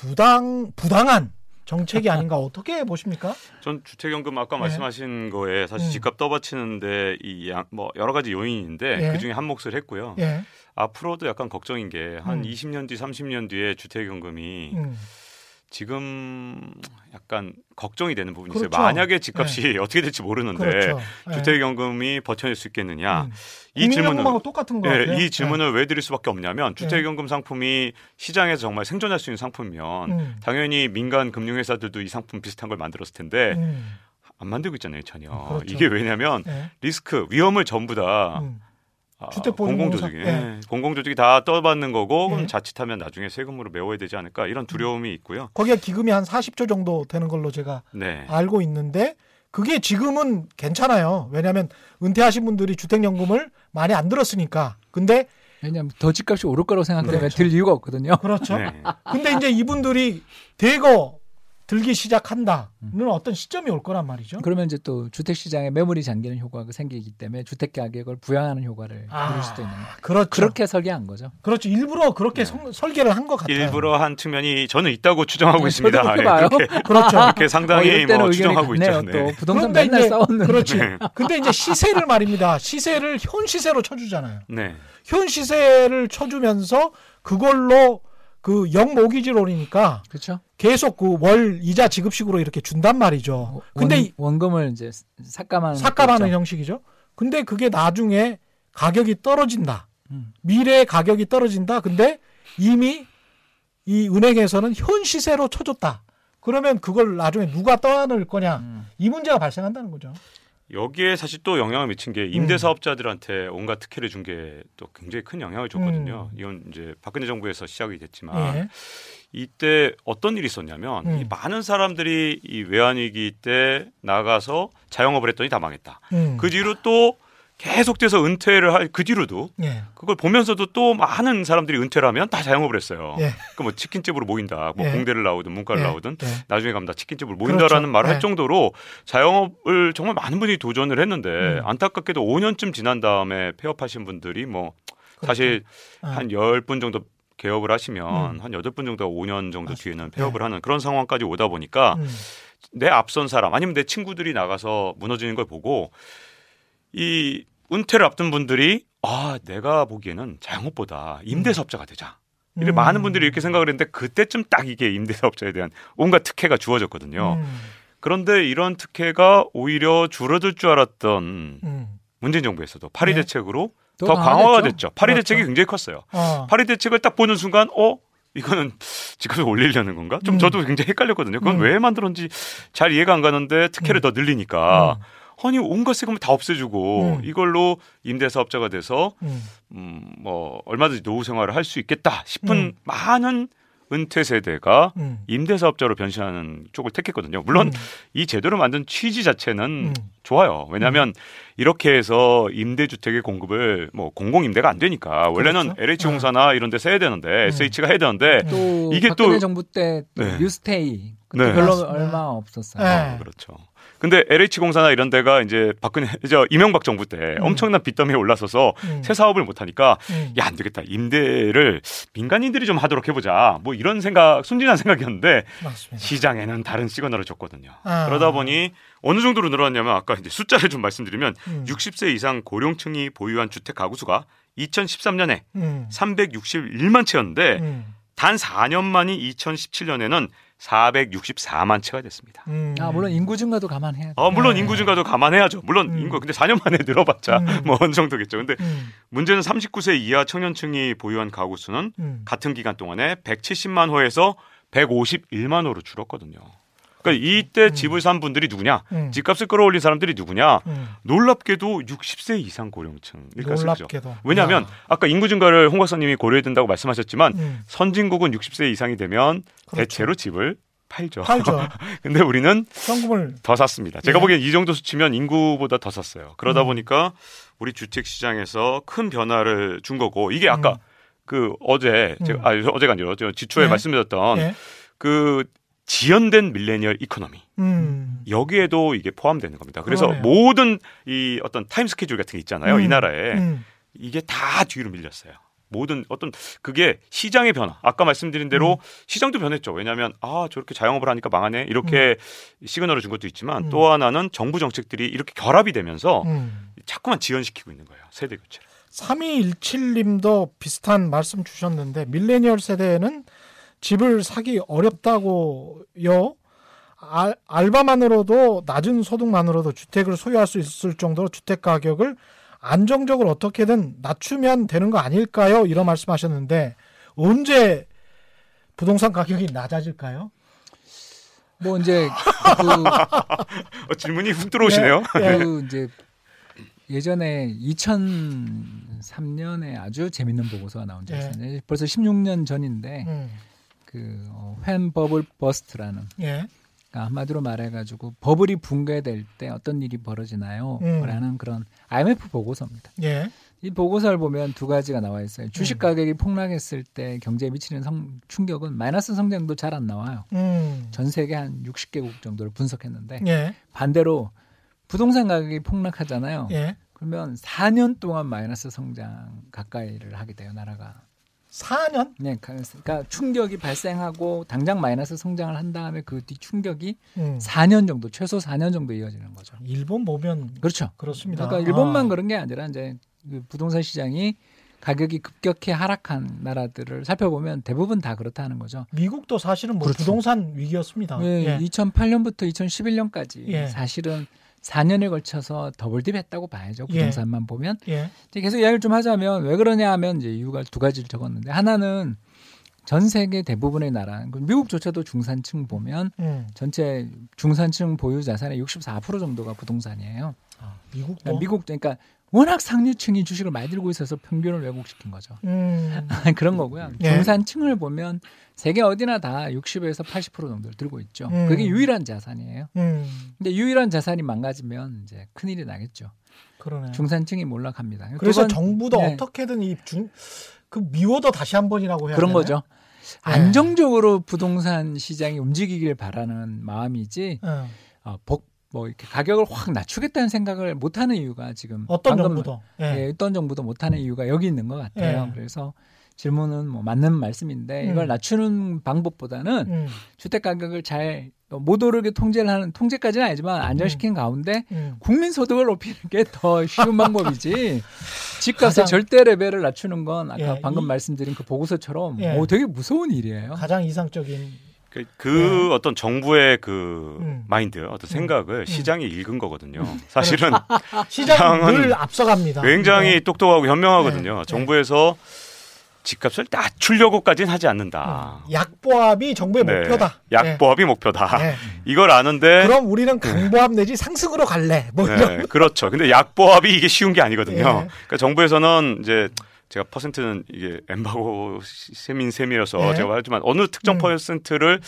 S2: 부당 부당한 정책이 아닌가 (laughs) 어떻게 보십니까?
S3: 전 주택연금 아까
S2: 네.
S3: 말씀하신 거에 사실
S2: 음. 집값
S3: 집값 떠받치는데 이 뭐 여러 가지 요인인데
S2: 예.
S3: 그 중에 한 몫을 했고요.
S2: 예.
S3: 앞으로도 약간 걱정인 게한
S2: 음.
S3: 20년 뒤, 30년 뒤에 주택연금이
S2: 음.
S3: 지금 약간 걱정이 되는 부분이 있어요.
S2: 그렇죠.
S3: 만약에 집값이 (laughs) 어떻게 될지 모르는데
S2: 그렇죠. 예.
S3: 주택연금이 버텨낼 수 있겠느냐?
S2: 음.
S3: 이 질문은
S2: 똑같은 거
S3: 예,
S2: 같아요.
S3: 이 질문을 왜 드릴 수밖에 없냐면
S2: 네.
S3: 주택연금 상품이 시장에서 정말 생존할 수 있는 상품이면
S2: 음.
S3: 당연히 민간 금융회사들도 이 상품 비슷한 걸 만들었을 텐데
S2: 음.
S3: 안 만들고 있잖아요 전혀.
S2: 그렇죠.
S3: 이게 왜냐면
S2: 예.
S3: 리스크 위험을 전부 다
S2: 음.
S3: 아,
S2: 주택보증공사,
S3: 공공조직이
S2: 예.
S3: 예, 공공조직이 다 떠받는 거고 그럼
S2: 예.
S3: 자칫하면 나중에 세금으로 메워야 되지 않을까 이런 두려움이 있고요.
S2: 거기에 기금이 한 40조 정도 되는 걸로 제가
S3: 네.
S2: 알고 있는데 그게 지금은 괜찮아요. 왜냐하면 은퇴하신 분들이 주택연금을 많이 안 들었으니까. 근데
S4: 왜냐하면 더 집값이 오를 거라고 생각되면
S2: 그렇죠.
S4: 들 이유가 없거든요.
S2: 그렇죠.
S3: 네.
S2: 근데 이제 이분들이 대거 들기 시작한다는 어떤 시점이 올 거란 말이죠.
S4: 그러면 이제 또 주택 시장에 매물이 잠기는 효과가 생기기 때문에 주택 가격을 부양하는 효과를
S2: 아,
S4: 누릴 수도 있는 거예요.
S2: 그렇죠.
S4: 그렇게 설계한 거죠.
S2: 그렇죠. 일부러 그렇게
S3: 네.
S2: 성- 설계를 한 것 같아요.
S3: 일부러 한 측면이 저는 있다고 추정하고
S4: 네,
S3: 있습니다.
S4: 저도 그렇게
S3: 예,
S4: 봐요.
S3: 그렇게, (laughs)
S2: 그렇죠.
S3: 그렇게
S4: 어,
S3: 상당히
S4: 때는
S3: 뭐
S4: 의견이
S3: 추정하고 있죠.
S4: 같네요. 또
S3: 네.
S4: 부동산
S2: 그런데
S4: 맨날
S2: 이제-
S4: 싸웠는데
S2: 그렇지.
S3: 네.
S2: 근데 이제 시세를 말입니다. 시세를 현 시세로 쳐주잖아요.
S3: 네.
S2: 현 시세를 쳐주면서 그걸로 그 영모기지론이니까
S4: 그렇죠.
S2: 계속 그 월 이자 지급식으로 이렇게 준단 말이죠. 근데
S4: 원,
S2: 이-
S4: 원금을 이제 삭감하는
S2: 삭감하는. 형식이죠. 근데 그게 나중에 가격이 떨어진다.
S4: 음.
S2: 미래의 가격이 떨어진다. 근데 이미 이 은행에서는 현 시세로 쳐줬다. 그러면 그걸 나중에 누가 떠안을 거냐.
S4: 음.
S2: 이 문제가 발생한다는 거죠.
S3: 여기에 사실 또 영향을 미친 게 임대 사업자들한테 온갖 특혜를 준 게 또 굉장히 큰 영향을 줬거든요. 이건 이제 박근혜 정부에서 시작이 됐지만
S2: 예.
S3: 이때 어떤 일이 있었냐면
S2: 음.
S3: 이 많은 사람들이 이 외환위기 때 나가서 자영업을 했더니 다 망했다.
S2: 음.
S3: 그 뒤로 또 계속돼서 은퇴를 할 그 뒤로도
S2: 예.
S3: 그걸 보면서도 또 많은 사람들이 은퇴를 하면 다 자영업을 했어요.
S2: 예.
S3: 그뭐 치킨집으로 모인다. 뭐
S2: 예.
S3: 공대를 나오든 문과를
S2: 예.
S3: 나오든
S2: 예.
S3: 나중에 가면 다 치킨집으로 모인다라는
S2: 그렇죠.
S3: 말을
S2: 예.
S3: 할 정도로 자영업을 정말 많은 분이 도전을 했는데
S2: 음.
S3: 안타깝게도 5년쯤 지난 다음에 폐업하신 분들이 뭐 사실
S2: 아.
S3: 한 10분 정도 개업을 하시면
S2: 음.
S3: 한 8분 정도 5년 정도
S2: 맞습니다.
S3: 뒤에는 폐업을 하는 그런 상황까지 오다 보니까
S2: 음.
S3: 내 앞선 사람 아니면 내 친구들이 나가서 무너지는 걸 보고 이 은퇴를 앞둔 분들이 아 내가 보기에는 자영업보다 임대사업자가 되자. 이렇게
S2: 음.
S3: 많은 분들이 이렇게 생각을 했는데 그때쯤 딱 이게 임대사업자에 대한 온갖 특혜가 주어졌거든요.
S2: 음.
S3: 그런데 이런 특혜가 오히려 줄어들 줄 알았던
S2: 음.
S3: 문재인 정부에서도 파리
S2: 네.
S3: 대책으로 더더 강화가.
S4: 됐죠.
S3: 파리
S2: 그렇죠.
S3: 대책이 굉장히 컸어요.
S2: 어.
S3: 파리 대책을 딱 보는 순간 어 이거는 집값을 올리려는 건가? 좀
S2: 음.
S3: 저도 굉장히 헷갈렸거든요. 그건
S2: 음.
S3: 왜 만들었는지 잘 이해가 안 가는데 특혜를
S2: 음.
S3: 더 늘리니까
S2: 음.
S3: 아니 온갖 세금을 다 없애주고
S2: 음.
S3: 이걸로 임대사업자가 돼서
S2: 음.
S3: 음, 뭐 얼마든지 노후 생활을 할 수 있겠다 싶은
S2: 음.
S3: 많은 은퇴 세대가
S2: 음.
S3: 임대사업자로 변신하는 쪽을 택했거든요. 물론
S2: 음.
S3: 이 제도를 만든 취지 자체는
S2: 음.
S3: 좋아요. 왜냐하면 이렇게 해서 임대주택의 공급을 뭐 공공임대가 안 되니까 원래는
S2: 그렇죠.
S3: LH공사나 이런 데서 해야 되는데 SH가 해야 되는데
S4: 또
S3: 이게
S4: 박근혜
S3: 또-
S4: 정부 때 또
S3: 네.
S4: 뉴스테이 그때
S3: 네.
S4: 별로
S2: 맞습니다.
S4: 얼마 없었어요.
S2: 네.
S3: 어, 그렇죠. 근데 LH공사나 이런 데가 이제 박근혜 (laughs) 저 이명박 정부 때
S2: 음.
S3: 엄청난 빚더미에 올라서서
S2: 음.
S3: 새 사업을 못 하니까
S2: 음.
S3: 야안 되겠다 임대를 민간인들이 좀 하도록 해보자 뭐 이런 생각 순진한 생각이었는데
S2: 맞습니다.
S3: 시장에는 다른 시그널을 줬거든요.
S2: 아.
S3: 그러다 보니 어느 정도로 늘어났냐면 아까 이제 숫자를 좀 말씀드리면
S2: 음.
S3: 60세 이상 고령층이 보유한 주택 가구 수가 2013년에
S2: 음.
S3: 361만 채였는데
S2: 음.
S3: 단 4년 만인 2017년에는 464만 채가 됐습니다.
S2: 음.
S4: 아 물론 인구 증가도 감안해야 돼.
S3: 어, 물론
S2: 네.
S3: 인구 증가도 감안해야죠. 물론
S2: 음.
S3: 인구 근데 4년 만에 (laughs) 늘어봤자
S2: 음.
S3: 뭐 어느 정도겠죠. 근데
S2: 음.
S3: 문제는 39세 이하 청년층이 보유한 가구 수는
S2: 음.
S3: 같은 기간 동안에 170만 호에서 151만 호로 줄었거든요. 그러니까 이때 집을 산 분들이 누구냐?
S2: 음.
S3: 집값을 끌어올린 사람들이 누구냐?
S2: 음.
S3: 놀랍게도 60세 이상 것이죠.
S2: 놀랍게도.
S3: 왜냐하면
S2: 야.
S3: 아까 인구 증가를 홍 박사님이 고려해야 된다고 말씀하셨지만
S2: 음.
S3: 선진국은 60세 이상이 되면
S2: 그렇죠.
S3: 대체로 집을 팔죠.
S2: 팔죠. (laughs)
S3: 근데 우리는
S2: 현금을
S3: 더 샀습니다. 제가
S2: 예.
S3: 보기엔 이 정도 수치면 인구보다 더 샀어요. 그러다
S2: 음.
S3: 보니까 우리 주택 시장에서 큰 변화를 준 거고 이게 아까
S2: 음.
S3: 그 어제 제가
S2: 음.
S3: 아 어제가 아니라 저 주초에
S2: 예.
S3: 말씀드렸던
S2: 예.
S3: 그 지연된 millennial economy
S2: 음.
S3: 여기에도 이게 포함되는 겁니다. 그래서
S2: 그러네요.
S3: 모든 이 어떤 time schedule 같은 게 있잖아요.
S2: 음.
S3: 이 나라에
S2: 음.
S3: 이게 다 뒤로 밀렸어요. 모든 어떤 그게 시장의 변화. 아까 말씀드린 대로
S2: 음.
S3: 시장도 변했죠. 왜냐하면 아 저렇게 자영업을 하니까 망하네 이렇게 시그널을 준 것도 있지만
S2: 음.
S3: 또 하나는 정부 정책들이 이렇게 결합이 되면서
S2: 음.
S3: 자꾸만 지연시키고 있는 거예요. 세대 교체를.
S2: 3217님도 비슷한 말씀 주셨는데 밀레니얼 세대는 집을 사기 어렵다고요. 알, 알바만으로도 낮은 소득만으로도 주택을 소유할 수 있을 정도로 주택 가격을 안정적으로 어떻게든 낮추면 되는 거 아닐까요? 이런 말씀하셨는데 언제 부동산 가격이 낮아질까요?
S4: 뭐 이제 (laughs)
S3: 어, 질문이 훅 들어오시네요.
S4: 그,
S2: 예. (laughs)
S4: 그 이제 예전에 2003년에 아주 재밌는 보고서가 나온 적이
S2: 예.
S4: 있어요. 벌써 16년 전인데
S2: 음.
S4: 그 어, When Bubble Burst라는
S2: 예.
S4: 그러니까 한마디로 말해가지고 버블이 붕괴될 때 어떤 일이 벌어지나요?
S2: 음.
S4: 라는 그런 IMF 보고서입니다.
S2: 예.
S4: 이 보고서를 보면 두 가지가 나와 있어요.
S2: 음.
S4: 주식 가격이 폭락했을 때 경제에 미치는 성- 충격은 마이너스 성장도 잘 안 나와요.
S2: 음.
S4: 전 세계 한 60개국 정도를 분석했는데
S2: 예.
S4: 반대로 부동산 가격이 폭락하잖아요.
S2: 예.
S4: 그러면 4년 동안 마이너스 성장 가까이를 하게 돼요, 나라가.
S2: 4년?
S4: 네, 그러니까 충격이 발생하고 당장 마이너스 성장을 한 다음에 그 뒤 충격이
S2: 음.
S4: 4년 정도, 최소 4년 정도 이어지는 거죠.
S2: 일본 보면
S4: 그렇죠.
S2: 그렇습니다.
S4: 그러니까 일본만
S2: 아.
S4: 그런 게 아니라 이제 그 부동산 시장이 가격이 급격히 하락한 나라들을 살펴보면 대부분 다 그렇다는 거죠.
S2: 미국도 사실은 뭐
S4: 그렇죠.
S2: 부동산 위기였습니다.
S4: 네,
S2: 예.
S4: 2008년부터 2011년까지
S2: 예.
S4: 사실은 4년에 걸쳐서 더블딥 했다고 봐야죠.
S2: 예.
S4: 부동산만 보면
S2: 예.
S4: 계속 이야기를 좀 하자면 왜 그러냐 하면 이제 이유가 두 가지를 적었는데 하나는 전 세계 대부분의 나라, 그 미국조차도 중산층 보면
S2: 음.
S4: 전체 중산층 보유 자산의 64% 정도가 부동산이에요.
S2: 아, 미국도.
S4: 그러니까 미국 그러니까 워낙 상류층이 주식을 많이 들고 있어서 평균을 왜곡시킨 거죠.
S2: 음. (laughs)
S4: 그런 거고요.
S2: 예.
S4: 중산층을 보면 세계 어디나 다 60에서 80% 정도를 들고 있죠.
S2: 음.
S4: 그게 유일한 자산이에요.
S2: 음.
S4: 근데 유일한 자산이 망가지면 이제 큰일이 나겠죠.
S2: 그러네.
S4: 중산층이 몰락합니다.
S2: 그래서
S4: 두 번-
S2: 정부도
S4: 네.
S2: 어떻게든 이 중 그 미워도 다시 한 번이라고 해야
S4: 그런
S2: 되나요?
S4: 거죠.
S2: 네.
S4: 안정적으로 부동산 시장이 움직이길 바라는 마음이지
S2: 어.
S4: 어, 복, 뭐 이렇게 가격을 확 낮추겠다는 생각을 못 하는 이유가 지금
S2: 어떤
S4: 방금
S2: 정부도. 예.
S4: 예, 어떤 정부도 못 하는 이유가 여기 있는 것 같아요.
S2: 예.
S4: 그래서 질문은 뭐 맞는 말씀인데
S2: 음.
S4: 이걸 낮추는 방법보다는
S2: 음. 주택
S4: 가격을 잘 못 오르게 통제를 하는 통제까지는 아니지만 안정시킨 가운데
S2: 음.
S4: 국민 소득을 높이는 게 더 쉬운 (laughs) 방법이지 집값의
S2: 가장-
S4: 절대 레벨을 낮추는 건 아까
S2: 예,
S4: 방금
S2: 이-
S4: 말씀드린 그 보고서처럼
S2: 예.
S4: 오, 되게 무서운 일이에요.
S2: 가장 이상적인
S3: 그, 그 어떤 정부의 그
S2: 음.
S3: 마인드, 어떤 생각을 시장이 읽은 거거든요. 사실은 (laughs)
S2: 시장은 앞서갑니다.
S3: 굉장히
S2: 네.
S3: 똑똑하고 현명하거든요.
S2: 네.
S3: 정부에서 집값을 낮추려고까지는 하지 않는다.
S2: 약보합이 정부의
S3: 네.
S2: 목표다.
S3: 약보합이 목표다.
S2: 네. 네.
S3: 이걸 아는데
S2: 그럼 우리는 강보합 내지 상승으로 갈래. 뭐 이런.
S3: 네, 그렇죠. 근데 약보합이 이게 쉬운 게 아니거든요.
S2: 예.
S3: 그러니까 정부에서는 이제 제가 퍼센트는 이게 엠바고 셈인 셈이어서
S2: 네.
S3: 제가 하지만 어느 특정
S2: 음.
S3: 퍼센트를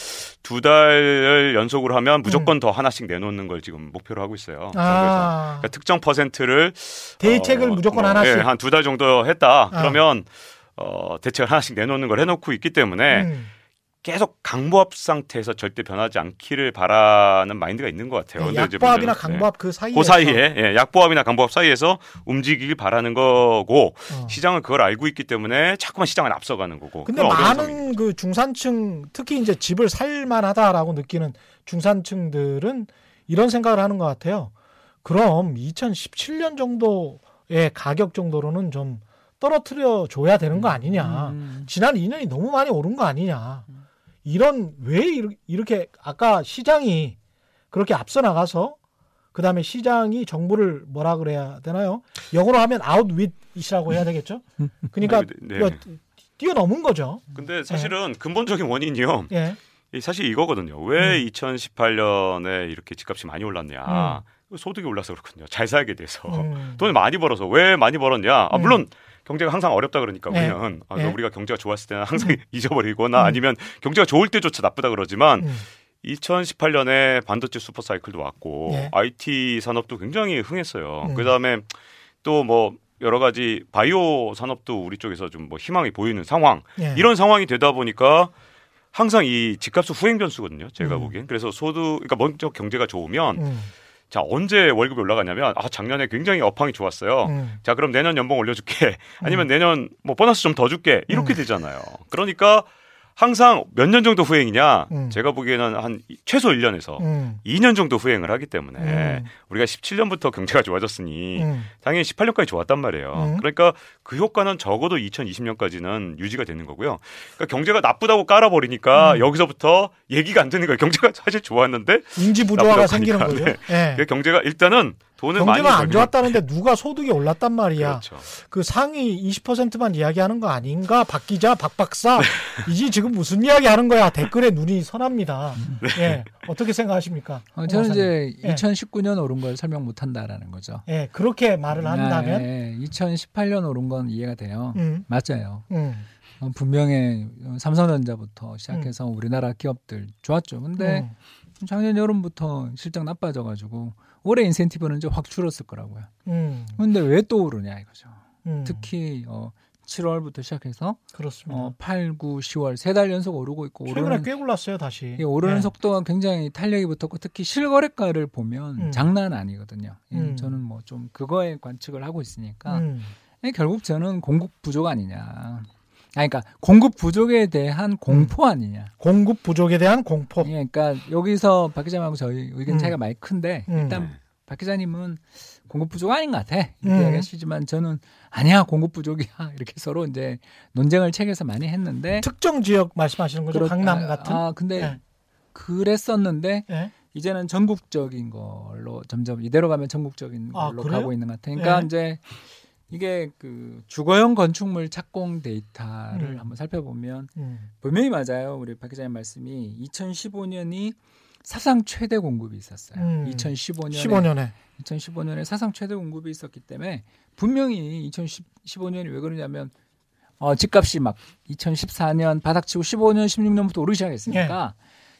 S3: 두달 연속으로 하면 무조건 더 하나씩 내놓는 걸 지금 목표로 하고 있어요.
S2: 아,
S3: 그러니까 특정 퍼센트를
S2: 대책을 무조건 하나씩.
S3: 한두 달 정도 했다.
S2: 아.
S3: 그러면 어, 대책을 하나씩 내놓는 걸 해놓고 있기 때문에
S2: 음.
S3: 계속 강보합 상태에서 절대 변하지 않기를 바라는 마인드가 있는 것 같아요.
S2: 네, 약보합이나
S3: 네.
S2: 강보합 그 사이에
S3: 그 사이에 예, 약보합이나 강보합 사이에서 움직이길 바라는 거고
S2: 어.
S3: 시장은 그걸 알고 있기 때문에 자꾸만 시장을 앞서가는 거고.
S2: 근데 많은 그 중산층 특히 이제 집을 살만하다라고 느끼는 중산층들은 이런 생각을 하는 것 같아요. 그럼 2017년 정도의 가격 정도로는 좀 떨어뜨려 줘야 되는 거 아니냐.
S4: 음.
S2: 지난 2년이 너무 많이 오른 거 아니냐. 이런 왜 이렇게 아까 시장이 그렇게 앞서 나가서 그 다음에 시장이 정부를 뭐라 그래야 되나요? 영어로 하면 아웃윗이라고 해야 되겠죠? (laughs) 그러니까
S3: 네.
S2: 뛰어넘은 거죠.
S3: 근데 사실은 근본적인 원인이요.
S2: 예.
S3: 이 사실 이거거든요. 왜 2018년에 이렇게 집값이 많이 올랐냐? 소득이 올라서 그렇거든요. 잘 살게 돼서
S2: 음.
S3: 돈을 많이 벌어서 왜 많이 벌었냐? 아,
S2: 음.
S3: 물론 경제가 항상 어렵다 그러니까
S2: 네.
S3: 우리는 아,
S2: 네.
S3: 우리가 경제가 좋았을 때는 항상 (laughs) 잊어버리거나
S2: 음.
S3: 아니면 경제가 좋을 때조차 나쁘다 그러지만
S2: 음.
S3: 2018년에 반도체 슈퍼 사이클도 왔고
S2: 네.
S3: IT 산업도 굉장히 흥했어요.
S2: 음.
S3: 그다음에 또 뭐 여러 가지 바이오 산업도 우리 쪽에서 좀 뭐 희망이 보이는 상황.
S2: 예.
S3: 이런 상황이 되다 보니까 항상 이 집값은 후행 변수거든요. 제가
S2: 음.
S3: 보기엔. 그래서 소득 그러니까 먼저 경제가 좋으면
S2: 음.
S3: 자, 언제 월급이 올라가냐면 아, 작년에 굉장히 업황이 좋았어요.
S2: 음.
S3: 자, 그럼 내년 연봉 올려줄게. (laughs) 아니면 내년 뭐 보너스 좀 더 줄게. 이렇게
S2: 음.
S3: 되잖아요. 그러니까 항상 몇 년 정도 후행이냐?
S2: 음.
S3: 제가 보기에는 한 최소 1년에서
S2: 음.
S3: 2년 정도 후행을 하기 때문에
S2: 음.
S3: 우리가 17년부터 경제가 좋아졌으니
S2: 음.
S3: 당연히 18년까지 좋았단 말이에요.
S2: 음.
S3: 그러니까 그 효과는 적어도 2020년까지는 유지가 되는 거고요. 그러니까 경제가 나쁘다고 깔아버리니까
S2: 음.
S3: 여기서부터 얘기가 안 되는 거예요. 경제가 사실 좋았는데
S2: 인지 부조화가 생기는. 거죠. 예.
S3: 그 경제가 일단은 돈을 많이
S2: 경제가 안 좋았다는데 (laughs) 누가 소득이 올랐단 말이야.
S3: 그렇죠.
S2: 그 상위 20%만 이야기하는 거 아닌가? 박 기자, 박 박사.
S3: 네. (laughs)
S2: 이제 지금 무슨 이야기 하는 거야? 댓글에 눈이 선합니다. (laughs)
S3: 네.
S2: 예. 어떻게 생각하십니까?
S4: 어, 저는 이제
S2: 예.
S4: 2019년 오른 걸 설명 못 한다라는 거죠.
S2: 예, 그렇게 말을 한다면
S4: 네, 2018년 오른 건 이해가 돼요.
S2: 음.
S4: 맞아요.
S2: 음.
S4: 어, 분명히 삼성전자부터 시작해서 우리나라 기업들 좋았죠. 근데
S2: 음.
S4: 작년 여름부터 실적 나빠져가지고 올해 인센티브는 이제 확 줄었을 거라고요.
S2: 음.
S4: 근데 왜 또 오르냐 이거죠.
S2: 음.
S4: 특히 어, 7월부터 시작해서
S2: 그렇습니다.
S4: 어, 8, 9, 10월 세 달 연속 오르고 있고
S2: 최근에
S4: 오르는
S2: 꽤 올랐어요, 다시.
S4: 이게 오르는
S2: 예.
S4: 속도가 굉장히 탄력이 붙었고 특히 실거래가를 보면
S2: 음.
S4: 장난 아니거든요. 이
S2: 음.
S4: 저는 뭐 좀 그거에 관측을 하고 있으니까
S2: 음.
S4: 이 결국 저는 공급 부족 아니냐. 아, 그러니까 공급 부족에 대한 공포 아니냐.
S2: 공급 부족에 대한 공포.
S4: 예, 그러니까 여기서 박 기자님하고 저희 의견
S2: 음.
S4: 차이가 많이 큰데
S2: 음.
S4: 일단 박 기자님은 공급 부족 아닌 것 같아 이렇게
S2: 음.
S4: 얘기하시지만 저는 아니야 공급 부족이야 (laughs) 이렇게 서로 이제 논쟁을 책에서 많이 했는데
S2: 특정 지역 말씀하시는 거죠?
S4: 그렇-
S2: 강남
S4: 아,
S2: 같은.
S4: 아 근데
S2: 예.
S4: 그랬었는데
S2: 예.
S4: 이제는 전국적인 걸로 점점 이대로 가면 전국적인
S2: 아,
S4: 걸로
S2: 그래요?
S4: 가고 있는 것 같아요. 그러니까
S2: 예.
S4: 이제 이게 그 주거용 건축물 착공 데이터를
S2: 음.
S4: 한번 살펴보면
S2: 음.
S4: 분명히 맞아요. 우리 박 기자님 말씀이 2015년이 사상 최대 공급이 있었어요.
S2: 음.
S4: 2015년에
S2: 15년에.
S4: 2015년에 사상 최대 공급이 있었기 때문에 분명히 2015년이 왜 그러냐면 어, 집값이 막 2014년 바닥치고 15년, 16년부터 오르기 시작했으니까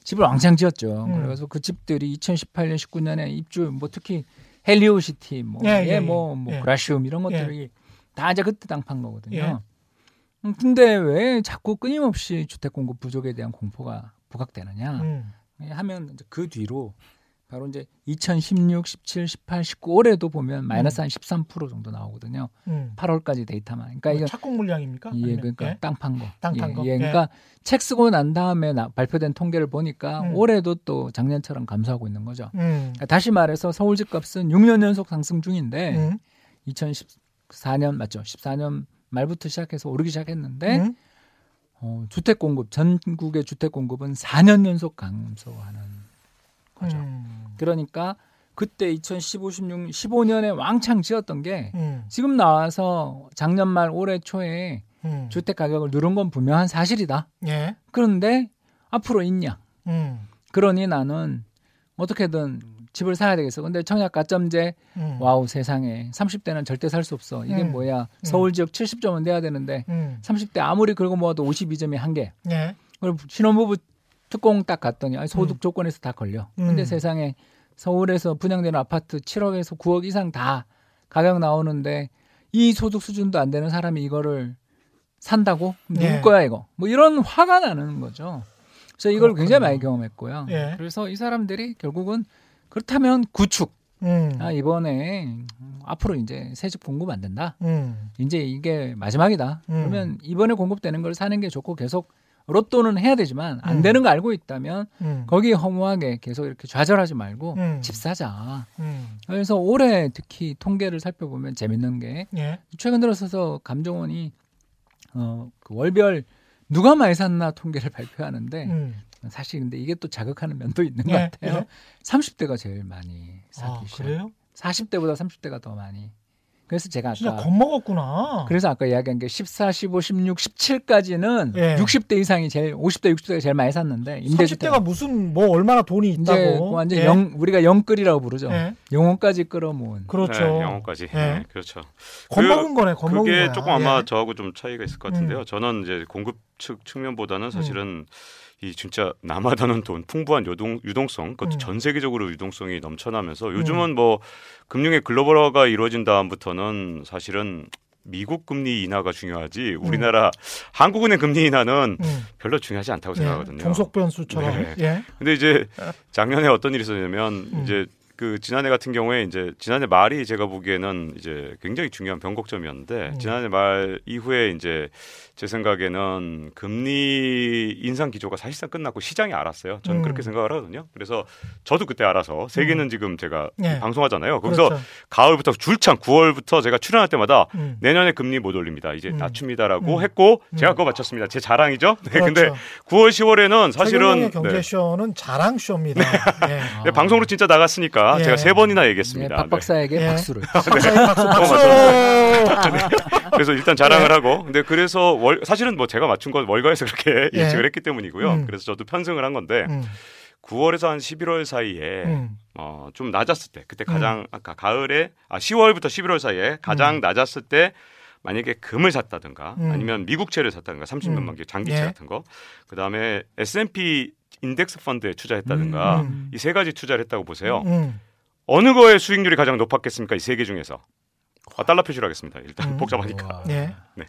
S4: 집을 왕창 지었죠.
S2: 음.
S4: 그래서 그 집들이 2018년, 19년에 입주 뭐 특히 헬리오시티, 뭐,
S2: 예,
S4: 예,
S2: 예,
S4: 뭐,
S2: 예.
S4: 뭐
S2: 예.
S4: 그라시움 이런 것들이 다 이제 그때 땅판 거거든요.
S2: 예.
S4: 음, 근데 왜 자꾸 끊임없이 주택 공급 부족에 대한 공포가 부각되느냐
S2: 음.
S4: 하면 그 뒤로 바로 이제 2016, 17, 18, 19 올해도 보면 마이너스 한13% 정도 나오거든요.
S2: 음.
S4: 8월까지 데이터만. 그러니까 이거
S2: 착공 물량입니까?
S4: 예, 그러니까
S2: 예?
S4: 땅판 거.
S2: 땅판
S4: 예,
S2: 거?
S4: 예,
S2: 예.
S4: 그러니까 책 쓰고 난 다음에 나- 발표된 통계를 보니까
S2: 음.
S4: 올해도 또 작년처럼 감소하고 있는 거죠.
S2: 음.
S4: 그러니까 다시 말해서 서울 집값은 6년 연속 상승 중인데
S2: 음.
S4: 2014년 맞죠? 14년 말부터 시작해서 오르기 시작했는데
S2: 음.
S4: 어, 주택 공급 전국의 주택 공급은 4년 연속 감소하는 거죠.
S2: 음.
S4: 그러니까 그때 2015, 16, 15년에 왕창 지었던 게
S2: 음.
S4: 지금 나와서 작년 말 올해 초에
S2: 음.
S4: 주택 가격을 누른 건 분명한 사실이다.
S2: 예.
S4: 그런데 앞으로 있냐?
S2: 음.
S4: 그러니 나는 어떻게든 집을 사야 되겠어. 근데 청약 가점제
S2: 음.
S4: wow 세상에 30대는 절대 살 수 없어. 이게
S2: 음.
S4: 뭐야? 서울 지역 70점은 돼야 되는데
S2: 음.
S4: 30대 아무리 긁어 모아도 52점이 한계.
S2: 예.
S4: 그럼 신혼부부 특공 딱 갔더니 아니, 소득
S2: 음.
S4: 조건에서 다 걸려. 근데
S2: 음.
S4: 세상에 서울에서 분양되는 아파트 7억에서 9억 이상 다 가격 나오는데 이 소득 수준도 안 되는 사람이 이거를 산다고? 누구
S2: 예.
S4: 거야 이거? 뭐 이런 화가 나는 거죠. 그래서 이걸
S2: 그렇군요.
S4: 굉장히 많이 경험했고요.
S2: 예.
S4: 그래서 이 사람들이 결국은 그렇다면 구축.
S2: 음.
S4: 아 이번에 음, 앞으로 이제 새 집 공급 안 된다.
S2: 음.
S4: 이제 이게 마지막이다.
S2: 음.
S4: 그러면 이번에 공급되는 걸 사는 게 좋고 계속 로또는 해야 되지만 안
S2: 음.
S4: 되는 거 알고 있다면
S2: 음.
S4: 거기에 허무하게 계속 이렇게 좌절하지 말고
S2: 음.
S4: 집 사자.
S2: 음.
S4: 그래서 올해 특히 통계를 살펴보면 재밌는 게
S2: 예.
S4: 최근 들어서서 감정원이 어, 그 월별 누가 많이 샀나 통계를 (laughs) 발표하는데
S2: 음.
S4: 사실 근데 이게 또 자극하는 면도 있는 것
S2: 예,
S4: 같아요.
S2: 예.
S4: 30대가 제일 많이 사기
S2: 아,
S4: 시작.
S2: 그래요?
S4: 40대보다 30대가 더 많이. 그래서 제가
S2: 진짜
S4: 아까
S2: 겁먹었구나.
S4: 그래서 아까 이야기한 게 14, 15, 16, 17까지는
S2: 예.
S4: 60대 이상이 제일 50대, 60대가 제일 많이 샀는데 임대주택
S2: 30대가 무슨 뭐 얼마나 돈이 있다고.
S4: 완전
S2: 예.
S4: 영 우리가 영끌이라고 부르죠.
S2: 예.
S4: 영혼까지 끌어모은.
S2: 그렇죠.
S3: 네, 영어까지.
S2: 예.
S3: 네, 그렇죠.
S2: 겁먹은 거네. 겁먹은
S3: 그게
S2: 거야.
S3: 조금 아마
S2: 예.
S3: 저하고 좀 차이가 있을 것 같은데요.
S2: 음.
S3: 저는 이제 공급 측 측면보다는 사실은 이 진짜 남아다는 돈, 풍부한 유동 유동성, 그것도
S2: 음.
S3: 전 세계적으로 유동성이 넘쳐나면서 요즘은 뭐 금융의 글로벌화가 이루어진 다음부터는 사실은 미국 금리 인하가 중요하지 우리나라 한국은행 금리 인하는
S2: 음.
S3: 별로 중요하지 않다고
S2: 예.
S3: 생각하거든요.
S2: 종속 변수처럼.
S3: 네.
S2: 예.
S3: 근데 이제 작년에 어떤 일이 있었냐면
S2: 음.
S3: 이제 그 지난해 같은 경우에 이제 지난해 말이 제가 보기에는 이제 굉장히 중요한 변곡점이었는데
S2: 음.
S3: 지난해 말 이후에 이제 제 생각에는 금리 인상 기조가 사실상 끝났고 시장이 알았어요. 저는
S2: 음.
S3: 그렇게 생각을 하거든요. 그래서 저도 그때 알아서 세계는 지금 제가
S2: 예.
S3: 방송하잖아요. 거기서
S2: 그렇죠.
S3: 가을부터 줄창 9월부터 제가 출연할 때마다
S2: 음.
S3: 내년에 금리 못 올립니다. 이제
S2: 음.
S3: 낮춥니다라고
S2: 음.
S3: 했고 제가
S2: 음.
S3: 그거 맞췄습니다. 제 자랑이죠. 네,
S2: 그렇죠.
S3: 근데 9월 10월에는 사실은
S2: 최경영의 경제쇼는 자랑쇼입니다. 예.
S3: 네, (laughs) 방송으로 진짜 나갔으니까
S2: 예.
S3: 제가 세 번이나
S4: 네,
S3: 얘기했습니다.
S4: 박 박사에게
S2: 예.
S4: 박수를.
S2: 박사님 (laughs) 박수 박수. (laughs)
S3: 네. (laughs) 그래서 일단 자랑을
S2: 예.
S3: 하고, 근데 그래서 월, 사실은 뭐 제가 맞춘 건 월가에서 그렇게
S2: 예. (laughs)
S3: 예측을 했기 때문이고요.
S2: 음.
S3: 그래서 저도 편승을 한 건데
S2: 음.
S3: 9월에서 한 11월 사이에
S2: 음.
S3: 어, 좀 낮았을 때, 그때 가장 아까 가을에 아 10월부터 11월 사이에 가장
S2: 음.
S3: 낮았을 때 만약에 금을 샀다든가
S2: 음.
S3: 아니면 미국채를 샀다든가 30년
S2: 음.
S3: 만기 장기채
S2: 예.
S3: 같은 거, 그 다음에 S&P 인덱스 펀드에 투자했다든가
S2: 음.
S3: 이세 가지 투자를 했다고 보세요.
S2: 음.
S3: 어느 거의 수익률이 가장 높았겠습니까? 이 세 개 중에서. 아, 달러 표시로 하겠습니다. 일단
S2: 음.
S3: 복잡하니까.
S4: 우와.
S2: 예.
S3: 네.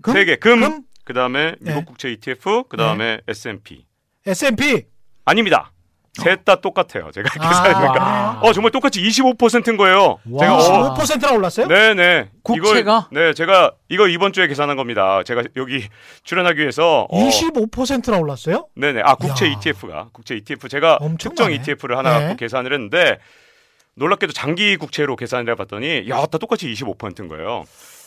S2: 금?
S3: 세 개. 금,
S2: 금?
S3: 그다음에 미국
S2: 네.
S3: 국채 ETF, 그다음에 S&P.
S2: S&P.
S3: 아닙니다. 셋다 똑같아요. 제가
S2: 아,
S3: 계산해보니까.
S2: 그래요?
S3: 어, 정말 똑같이 25%인 거예요.
S4: 와.
S3: 제가 어,
S2: 25%나 올랐어요?
S3: 네, 네.
S4: 국채가?
S3: 이걸, 네, 제가 이거 이번 주에 계산한 겁니다. 제가 여기 출연하기 위해서 어,
S2: 25%나 올랐어요?
S3: 네, 네. 아, 국채
S2: 야.
S3: ETF가 국채 ETF 제가 특정
S2: 엄청나네.
S3: ETF를 하나
S2: 네.
S3: 갖고 계산을 했는데 놀랍게도 장기 국채로 계산을 해봤더니 야, 다 똑같이 25%인 거예요.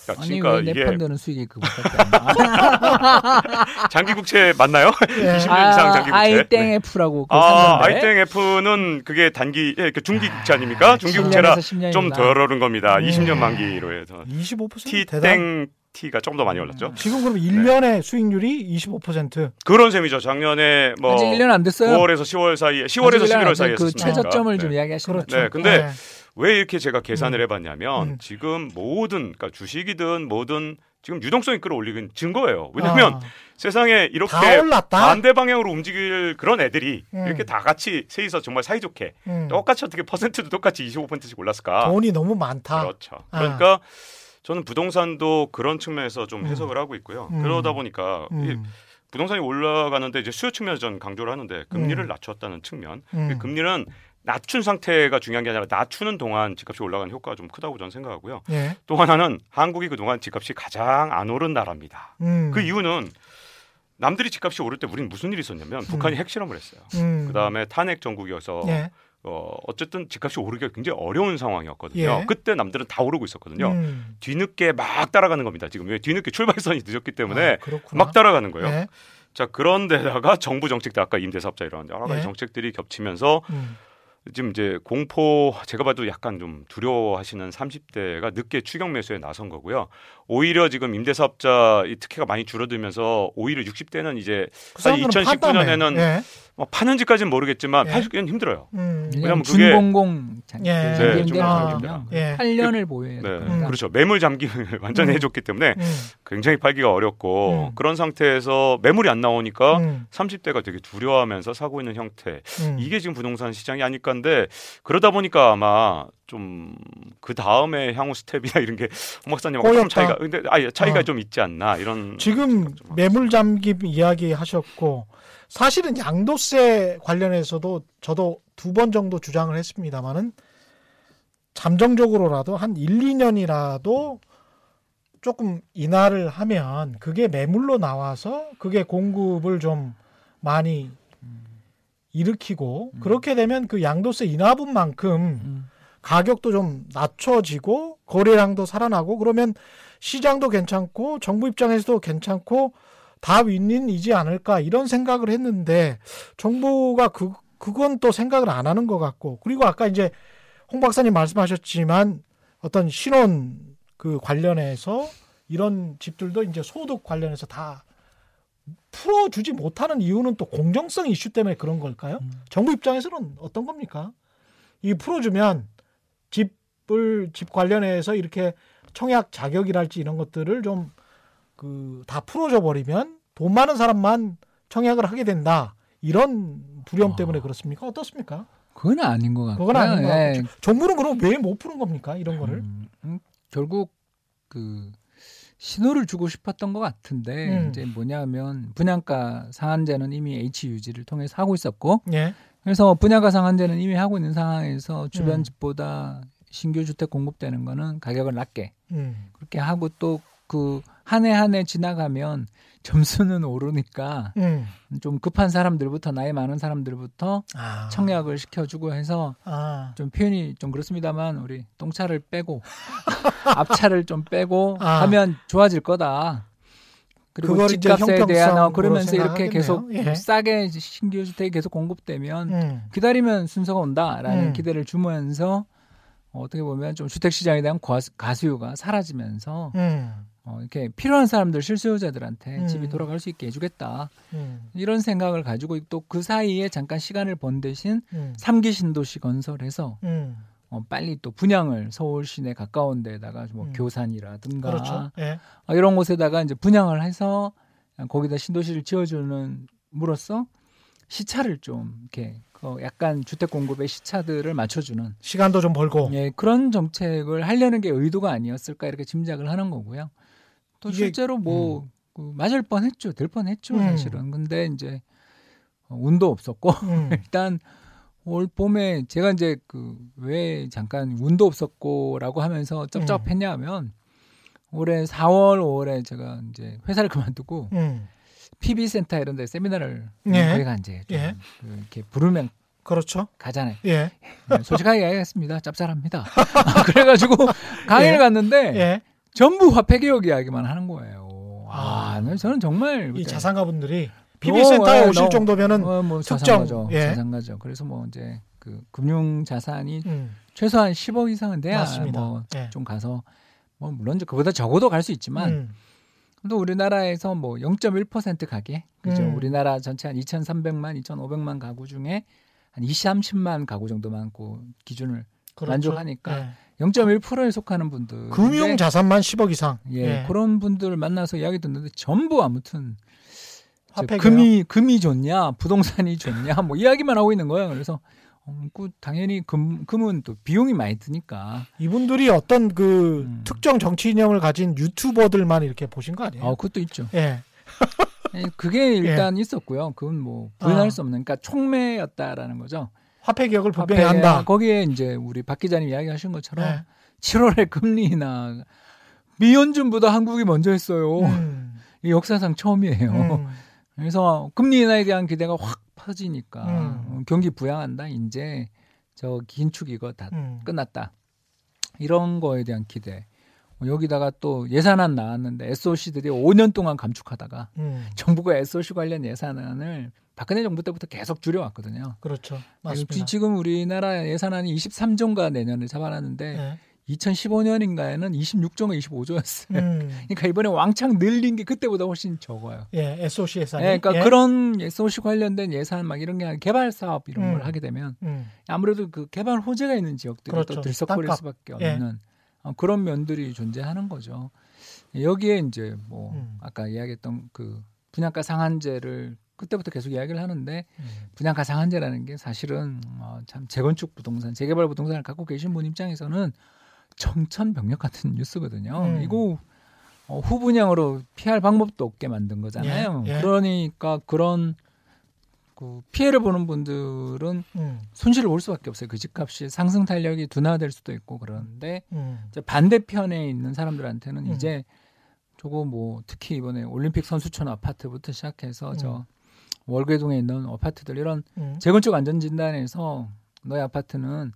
S3: 야,
S4: 아니
S3: 그러니까
S4: 왜내
S3: 이게
S4: 펀드는 수익이 그거밖에 안 나?
S3: 장기 국채 맞나요? (laughs)
S2: 예.
S3: 20년 이상 장기 국채.
S4: 아이땡
S3: 네.
S4: F라고 그거
S3: 아. 아이땡 F는 그게 단기, 예, 그 중기 국채 아닙니까? 중기 국채라
S4: 7년에서 10년이다.
S3: 좀덜 오른 겁니다.
S2: 음.
S3: 20년 만기로 해서.
S2: 25% 대단.
S3: T땡 T가 좀더 많이 올랐죠.
S2: 지금 그럼 1년의 수익률이 25%.
S3: 그런 셈이죠. 작년에 뭐
S4: 아직 1년 안 됐어요.
S3: 9월에서 10월 사이에, 10월에서
S4: 아직 1년 안
S3: 11월 사이에
S4: 그. 최저점을
S3: 네.
S4: 좀 이야기하시면
S2: 그렇죠.
S3: 네, 근데
S2: 네.
S3: 왜 이렇게 제가 계산을 해 봤냐면
S2: 음.
S3: 지금 모든 그러니까 주식이든 뭐든 지금 유동성이 끌어올리는 증거예요. 왜냐하면
S2: 아,
S3: 세상에 이렇게
S2: 다 올랐다.
S3: 반대 방향으로 움직일 그런 애들이
S2: 음.
S3: 이렇게 다 같이 세이서 정말 사이좋게
S2: 음.
S3: 똑같이 어떻게 퍼센트도 똑같이 25%씩 올랐을까?
S2: 돈이 너무 많다.
S3: 그렇죠.
S2: 아.
S3: 그러니까 저는 부동산도 그런 측면에서 좀
S2: 음.
S3: 해석을 하고 있고요.
S2: 음.
S3: 그러다 보니까 이
S2: 음.
S3: 부동산이 올라가는데 이제 수요 측면에서 저는 강조를 하는데 금리를
S2: 음.
S3: 낮췄다는 측면.
S2: 음.
S3: 금리는 낮춘 상태가 중요한 게 아니라 낮추는 동안 집값이 올라가는 효과가 좀 크다고 저는 생각하고요.
S2: 예.
S3: 또 하나는 한국이 그동안 집값이 가장 안 오른 나라입니다.
S2: 음.
S3: 그 이유는 남들이 집값이 오를 때 우리는 무슨 일이 있었냐면 북한이 핵실험을 했어요.
S2: 음.
S3: 그다음에 탄핵 정국이어서
S2: 예.
S3: 어, 어쨌든 집값이 오르기가 굉장히 어려운 상황이었거든요.
S2: 예.
S3: 그때 남들은 다 오르고 있었거든요.
S2: 음.
S3: 뒤늦게 막 따라가는 겁니다. 지금 왜 뒤늦게 출발선이 늦었기 때문에
S2: 아.
S3: 막 따라가는 거예요.
S2: 예.
S3: 자 그런데다가 정부 정책들 아까 임대사업자 이런 여러 가지
S2: 예.
S3: 정책들이 겹치면서
S2: 음.
S3: 지금 이제 공포 제가 봐도 약간 좀 두려워하시는 30대가 늦게 추경 매수에 나선 거고요. 오히려 지금 임대사업자 이 특혜가 많이 줄어들면서 오히려 60대는 이제
S2: 그
S3: 사실
S2: 사람들은
S3: 2019년에는
S2: 판다며. 예.
S3: 뭐 파는 지까지는 모르겠지만
S2: 예.
S3: 팔기는 힘들어요.
S2: 음.
S3: 왜냐면 그게-
S4: 준공공 장-
S2: 예.
S4: 그
S2: 네,
S4: 장기
S3: 좀 그렇죠.
S2: 예.
S4: 8년을 보유해야
S3: 네,
S4: 됩니다.
S3: 그렇죠. 매물 잠김을 (laughs) 완전히
S2: 음.
S3: 해줬기 때문에
S2: 음.
S3: 굉장히 팔기가 어렵고
S2: 음.
S3: 그런 상태에서 매물이 안 나오니까
S2: 음.
S3: 30대가 되게 두려워하면서 사고 있는 형태.
S2: 음.
S3: 이게 지금 부동산 시장이 아닐까인데 그러다 보니까 아마 좀 그 다음에 향후 스텝이나 이런 게 홍 박사님하고 좀
S2: 꼬였다.
S3: 차이가 근데 아 차이가
S2: 어.
S3: 좀 있지 않나 이런
S2: 지금
S3: 좀
S2: 매물 잠김 이야기 하셨고 사실은 양도세 관련해서도 저도 두 번 정도 주장을 했습니다만은 잠정적으로라도 한 1, 2년이라도 조금 인하를 하면 그게 매물로 나와서 그게 공급을 좀 많이 일으키고
S4: 음.
S2: 그렇게 되면 그 양도세 인하분만큼
S4: 음.
S2: 가격도 좀 낮춰지고 거래량도 살아나고 그러면 시장도 괜찮고 정부 입장에서도 괜찮고 다 윈윈이지 않을까 이런 생각을 했는데 정부가 그 그건 또 생각을 안 하는 것 같고 그리고 아까 이제 홍 박사님 말씀하셨지만 어떤 신혼 그 관련해서 이런 집들도 이제 소득 관련해서 다 풀어주지 못하는 이유는 또 공정성 이슈 때문에 그런 걸까요?
S4: 음.
S2: 정부 입장에서는 어떤 겁니까? 이 풀어주면 집을 집 관련해서 이렇게 청약 자격이랄지 이런 것들을 좀 그 다 풀어줘 버리면 돈 많은 사람만 청약을 하게 된다 이런 두려움
S4: 아.
S2: 때문에 그렇습니까? 어떻습니까?
S4: 그건 아닌 것 같고요.
S2: 그건 아닌 것
S4: 예.
S2: 같고 정부는 그럼 왜 못 푸는 겁니까? 이런 거를
S4: 음, 음, 결국 그 신호를 주고 싶었던 것 같은데
S2: 음.
S4: 이제 뭐냐면 분양가 상한제는 이미 HUG를 통해서 하고 있었고
S2: 예,
S4: 그래서 분양가 상한제는 이미 하고 있는 상황에서 주변
S2: 음.
S4: 집보다 신규 주택 공급되는 거는 가격을 낮게
S2: 음,
S4: 그렇게 하고 또그 한 해 한 해 지나가면 점수는 오르니까
S2: 음,
S4: 좀 급한 사람들부터 나이 많은 사람들부터
S2: 아,
S4: 청약을 시켜주고 해서
S2: 아,
S4: 좀 표현이 좀 그렇습니다만 우리 똥차를 빼고 (laughs) 앞차를 좀 빼고
S2: 아.
S4: 하면 좋아질 거다. 그리고 집값에 대한 어, 그러면서 이렇게
S2: 생각하겠네요.
S4: 계속
S2: 예.
S4: 싸게 신규 주택이 계속 공급되면
S2: 음,
S4: 기다리면 순서가 온다라는
S2: 음.
S4: 기대를 주면서 어, 어떻게 보면 좀 주택 시장에 대한 과수, 가수요가 사라지면서
S2: 음,
S4: 어, 이렇게 필요한 사람들 실수요자들한테
S2: 음.
S4: 집이 돌아갈 수 있게 해주겠다
S2: 음,
S4: 이런 생각을 가지고 또 그 사이에 잠깐 시간을 번 대신
S2: 음,
S4: 삼기 신도시 건설해서
S2: 음,
S4: 어, 빨리 또 분양을 서울 시내 가까운 데다가 뭐
S2: 음.
S4: 교산이라든가
S2: 그렇죠. 예,
S4: 어, 이런 곳에다가 이제 분양을 해서 거기다 신도시를 지어주는 물로써 시차를 좀 이렇게 그 약간 주택 공급의 시차들을 맞춰주는
S2: 시간도 좀 벌고
S4: 예, 그런 정책을 하려는 게 의도가 아니었을까 이렇게 짐작을 하는 거고요. 또
S2: 이게-
S4: 실제로 뭐그 맞을 뻔했죠, 될 뻔했죠
S2: 음.
S4: 사실은. 근데 이제 어, 운도 없었고
S2: 음, (laughs)
S4: 일단 올 봄에 제가 이제 그 왜 잠깐 운도 없었고라고 하면서 쩝쩝했냐면 올해 4월 5월에 제가 이제 회사를 (laughs) 그만두고
S2: 음,
S4: PB 센터 이런 데 세미나를
S2: 예.
S4: 저희가 이제 좀
S2: 예.
S4: 그 이렇게 부르면
S2: 그렇죠.
S4: 가잖아요.
S2: 예,
S4: 솔직하게 이야기하겠습니다. 짭짤합니다. (laughs) 그래가지고 강의를
S2: 예.
S4: 갔는데
S2: 예.
S4: 전부 화폐 개혁 이야기만 하는 거예요. 아,
S2: 아.
S4: 저는 정말
S2: 이 자산가분들이
S4: 너,
S2: PB 센터에
S4: 예,
S2: 오실
S4: 너,
S2: 정도면은
S4: 어, 뭐
S2: 특정,
S4: 자산가죠.
S2: 예.
S4: 자산가죠. 그래서 뭐 이제 그 금융 자산이
S2: 음,
S4: 최소한 10억 이상은 돼야
S2: 맞습니다.
S4: 뭐좀
S2: 예.
S4: 가서 뭐 물론 그보다 적어도 갈 수 있지만
S2: 음,
S4: 또 우리나라에서 뭐 0.1% 가게 그죠?
S2: 음.
S4: 우리나라 전체 한 2,300만, 2,500만 가구 중에 한 20, 30만 가구 정도만 그 기준을
S2: 그렇죠.
S4: 만족하니까
S2: 예.
S4: 0.1%에 속하는 분들
S2: 금융 자산만 10억 이상.
S4: 예, 그런 분들을 만나서 이야기 듣는데 전부 아무튼 저
S2: 화폐
S4: 금이 금이 좋냐 부동산이 좋냐 뭐 이야기만 하고 있는 거예요. 그래서 어, 그 당연히 금 금은 또 비용이 많이 드니까
S2: 이분들이 어떤 그
S4: 음.
S2: 특정 정치 이념을 가진 유튜버들만 이렇게 보신 거 아니에요?
S4: 아 그것도 있죠.
S2: 예. (laughs)
S4: 예, 그게 일단 있었고요. 그건 뭐 부인할
S2: 아.
S4: 수 없는 그러니까 총매였다라는 거죠.
S2: 화폐 개혁을 분명히 한다.
S4: 거기에 이제 우리 박 기자님 이야기하신 것처럼
S2: 예.
S4: 7월에 금리 인하 미연준보다 한국이 먼저 했어요.
S2: 음.
S4: 이 역사상 처음이에요.
S2: 음.
S4: 그래서 금리 인하에 대한 기대가 확 퍼지니까
S2: 음.
S4: 어, 경기 부양한다. 이제 저 긴축 이거 다
S2: 음.
S4: 끝났다. 이런 거에 대한 기대. 어, 여기다가 또 예산안 나왔는데 SOC들이 5년 동안 감축하다가
S2: 음.
S4: 정부가 SOC 관련 예산안을 박근혜 정부 때부터 계속 줄여왔거든요.
S2: 그렇죠. 맞습니다.
S4: 지금 우리나라 예산안이 23조인가 내년에 잡아놨는데
S2: 네.
S4: 2015년인가에는 26조가 25조였어요.
S2: 음. (laughs)
S4: 그러니까 이번에 왕창 늘린 게 그때보다 훨씬 적어요.
S2: 예, SOC 예산이.
S4: 예, 그러니까
S2: 예.
S4: 그런 소식 관련된 예산 막 이런 게 개발 사업 이런
S2: 음.
S4: 걸 하게 되면
S2: 음.
S4: 아무래도 그 개발 호재가 있는 지역들이
S2: 그렇죠.
S4: 또 들썩거릴. 수밖에
S2: 예.
S4: 없는 어, 그런 면들이 존재하는 거죠. 여기에 이제 뭐
S2: 음.
S4: 아까 이야기했던 그 분양가 상한제를 그때부터 계속 이야기를 하는데
S2: 음.
S4: 분양가 상한제라는 게 사실은 어, 참 재건축 부동산, 재개발 부동산을 갖고 계신 분 입장에서는 청천벽력 같은 (laughs) 뉴스거든요.
S2: 음.
S4: 이거 어, 후분양으로 피할 방법도 없게 만든 거잖아요.
S2: 예, 예.
S4: 그러니까 그런 그 피해를 보는 분들은
S2: 음.
S4: 손실을 볼 수밖에 없어요. 그 집값이 상승 탄력이 둔화될 수도 있고 그런데
S2: 음.
S4: 이제 반대편에 있는 사람들한테는
S2: 음.
S4: 이제 저거 뭐 특히 이번에 올림픽 선수촌 아파트부터 시작해서 저 월계동에 있는 아파트들 이런
S2: 음.
S4: 재건축 안전 진단에서 너희 아파트는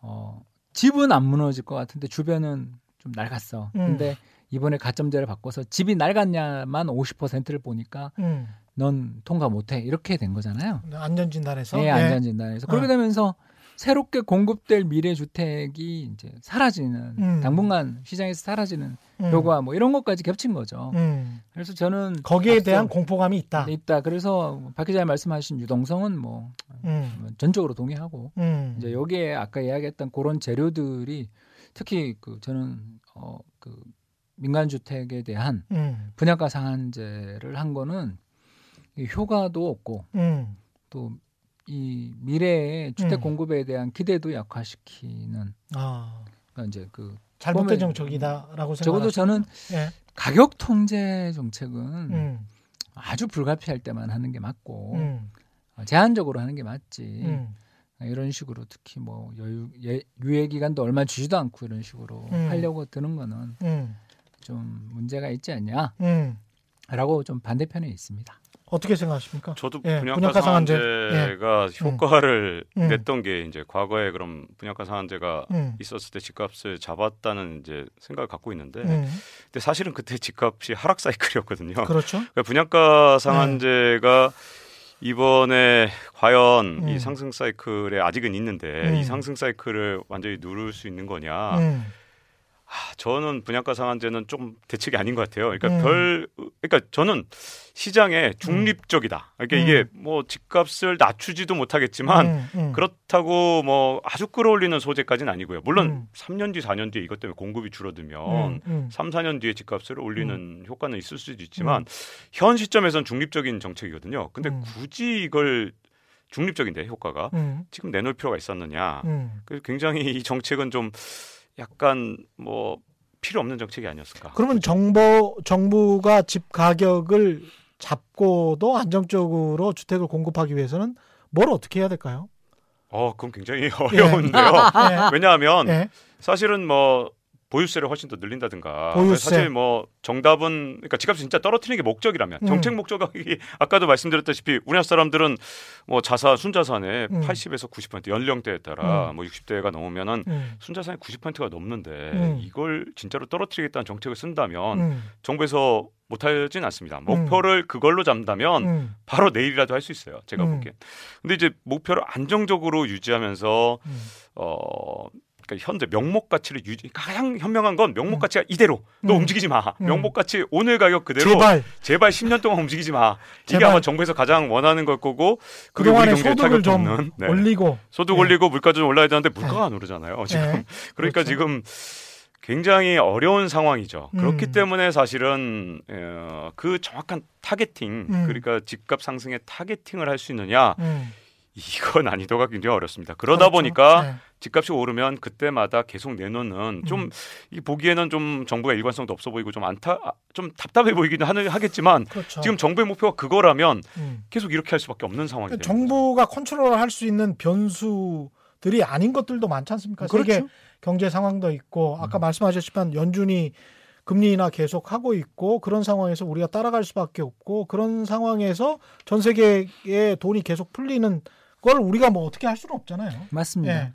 S4: 어 집은 안 무너질 것 같은데 주변은 좀 낡았어.
S2: 음.
S4: 근데 이번에 가점제를 바꿔서 집이 낡았냐만 50%를 보니까
S2: 음.
S4: 넌 통과 못해 이렇게 된 거잖아요.
S2: 안전진단에서.
S4: 예, 안전진단에서 그렇게
S2: 어.
S4: 되면서 새롭게 공급될 미래 주택이 이제 사라지는
S2: 음.
S4: 당분간 시장에서 사라지는
S2: 음.
S4: 효과 뭐 이런 것까지 겹친 거죠.
S2: 음.
S4: 그래서 저는
S2: 거기에 대한 공포감이 있다.
S4: 있다. 그래서 박 기자님 말씀하신 유동성은 뭐
S2: 음.
S4: 전적으로 동의하고
S2: 음.
S4: 이제 여기에 아까 이야기했던 그런 재료들이 특히 그 저는 어그 민간 주택에 대한
S2: 음.
S4: 분양가 상한제를 한 거는 이 효과도 없고
S2: 음.
S4: 또이 미래의 주택
S2: 음.
S4: 공급에 대한 기대도 약화시키는
S2: 아.
S4: 그러니까 이제 그
S2: 잘못된 정책이다라고
S4: 적어도
S2: 생각하시죠?
S4: 저는
S2: 예.
S4: 가격 통제 정책은
S2: 음.
S4: 아주 불가피할 때만 하는 게 맞고
S2: 음.
S4: 어, 제한적으로 하는 게 맞지
S2: 음.
S4: 이런 식으로 특히 뭐 여유 예, 유예 기간도 얼마 주지도 않고 이런 식으로
S2: 음.
S4: 하려고 드는 거는
S2: 음.
S4: 좀 문제가 있지 않냐 라고
S2: 음.
S4: 좀 반대편에 있습니다.
S2: 어떻게 생각하십니까?
S3: 저도
S2: 예,
S3: 분양가,
S2: 분양가 상한제.
S3: 상한제가 효과를
S2: 음.
S3: 냈던 게 이제 과거에 그럼 분양가 상한제가
S2: 음.
S3: 있었을 때 집값을 잡았다는 이제 생각을 갖고 있는데
S2: 음.
S3: 근데 사실은 그때 집값이 하락 사이클이었거든요.
S2: 그렇죠.
S3: 그러니까 분양가 상한제가 이번에 과연
S2: 음.
S3: 이 상승 사이클에 아직은 있는데
S2: 음.
S3: 이 상승 사이클을 완전히 누를 수 있는 거냐?
S2: 음.
S3: 아, 저는 분양가 상한제는 좀 대책이 아닌 것 같아요. 그러니까
S2: 음.
S3: 별, 그러니까 저는 시장에 중립적이다. 그러니까
S2: 음.
S3: 이게 뭐 집값을 낮추지도 못하겠지만
S2: 음. 음.
S3: 그렇다고 뭐 아주 끌어올리는 소재까지는 아니고요. 물론
S2: 음.
S3: 3년 뒤, 4년 뒤에 이것 때문에 공급이 줄어들면
S2: 음. 음.
S3: 3, 4년 뒤에 집값을 올리는 효과는 있을 수도 있지만 현 시점에선 중립적인 정책이거든요. 근데
S2: 음.
S3: 굳이 이걸 중립적인데 효과가
S2: 음.
S3: 지금 내놓을 필요가 있었느냐?
S2: 음.
S3: 그래서 굉장히 이 정책은 좀 약간 뭐 필요 없는 정책이 아니었을까?
S2: 그러면 정보 정부가 집 가격을 잡고도 안정적으로 주택을 공급하기 위해서는 뭘 어떻게 해야 될까요?
S3: 어, 그럼 굉장히 (laughs) 어려운데요. (laughs)
S2: 예.
S3: 왜냐하면
S2: 예.
S3: 사실은 뭐 보유세를 훨씬 더 늘린다든가
S2: 보유세.
S3: 사실 뭐 정답은 그러니까 집값을 진짜 떨어뜨리는 게 목적이라면
S2: 음.
S3: 정책 목적이 (laughs) 아까도 말씀드렸다시피 우리나라 사람들은 뭐 자산 순자산의
S2: 음.
S3: 80에서 90% 연령대에 따라
S2: 음.
S3: 뭐 60대가 넘으면은
S2: 음.
S3: 순자산이 90%가 넘는데
S2: 음.
S3: 이걸 진짜로 떨어뜨리겠다는 정책을 쓴다면
S2: 음.
S3: 정부에서 못하진 않습니다. 목표를 그걸로 잡는다면
S2: 음.
S3: 바로 내일이라도 할 수 있어요. 제가
S2: 음.
S3: 보기엔. 근데 이제 목표를 안정적으로 유지하면서
S2: 음.
S3: 어 그러니까 현재 명목 가치를 유지 가장 현명한 건 명목 가치가 이대로 너
S2: 음.
S3: 움직이지 마.
S2: 음.
S3: 명목 가치 오늘 가격 그대로
S2: 제발
S3: 제발 10년 동안 움직이지 마. 이게
S2: 제발.
S3: 아마 정부에서 가장 원하는 걸 거고 그게 우리 경제에
S2: 소득을
S3: 타격
S2: 좀
S3: 네.
S2: 올리고
S3: 소득
S2: 네.
S3: 올리고 물가도 좀 올라야 되는데 물가가 안 오르잖아요. 지금
S2: 네. (laughs)
S3: 그러니까
S2: 그렇죠.
S3: 지금 굉장히 어려운 상황이죠.
S2: 음.
S3: 그렇기 때문에 사실은 어, 그 정확한 targeting
S2: 음.
S3: 그러니까 집값 상승의 targeting을 할 수 있느냐
S2: 음.
S3: 이거 난이도가 굉장히 어렵습니다. 그러다
S2: 그렇죠.
S3: 보니까
S2: 네.
S3: 집값이 오르면 그때마다 계속 내놓는 좀
S2: 음.
S3: 이 보기에는 좀 정부가 일관성도 없어 보이고 좀 안타 아, 좀 답답해 보이기는 하겠지만
S2: 그렇죠.
S3: 지금 정부의 목표가 그거라면
S2: 음.
S3: 계속 이렇게 할 수밖에 없는 상황이
S2: 그러니까
S3: 됩니다.
S2: 정부가 컨트롤할 수 있는 변수들이 아닌 것들도 많지 않습니까? 세계
S4: 그렇죠.
S2: 경제 상황도 있고
S3: 음.
S2: 아까 말씀하셨지만 연준이 금리나 계속 하고 있고 그런 상황에서 우리가 따라갈 수밖에 없고 그런 상황에서 전 세계에 돈이 계속 풀리는 걸 우리가 뭐 어떻게 할 수는 없잖아요.
S4: 맞습니다.
S2: 예.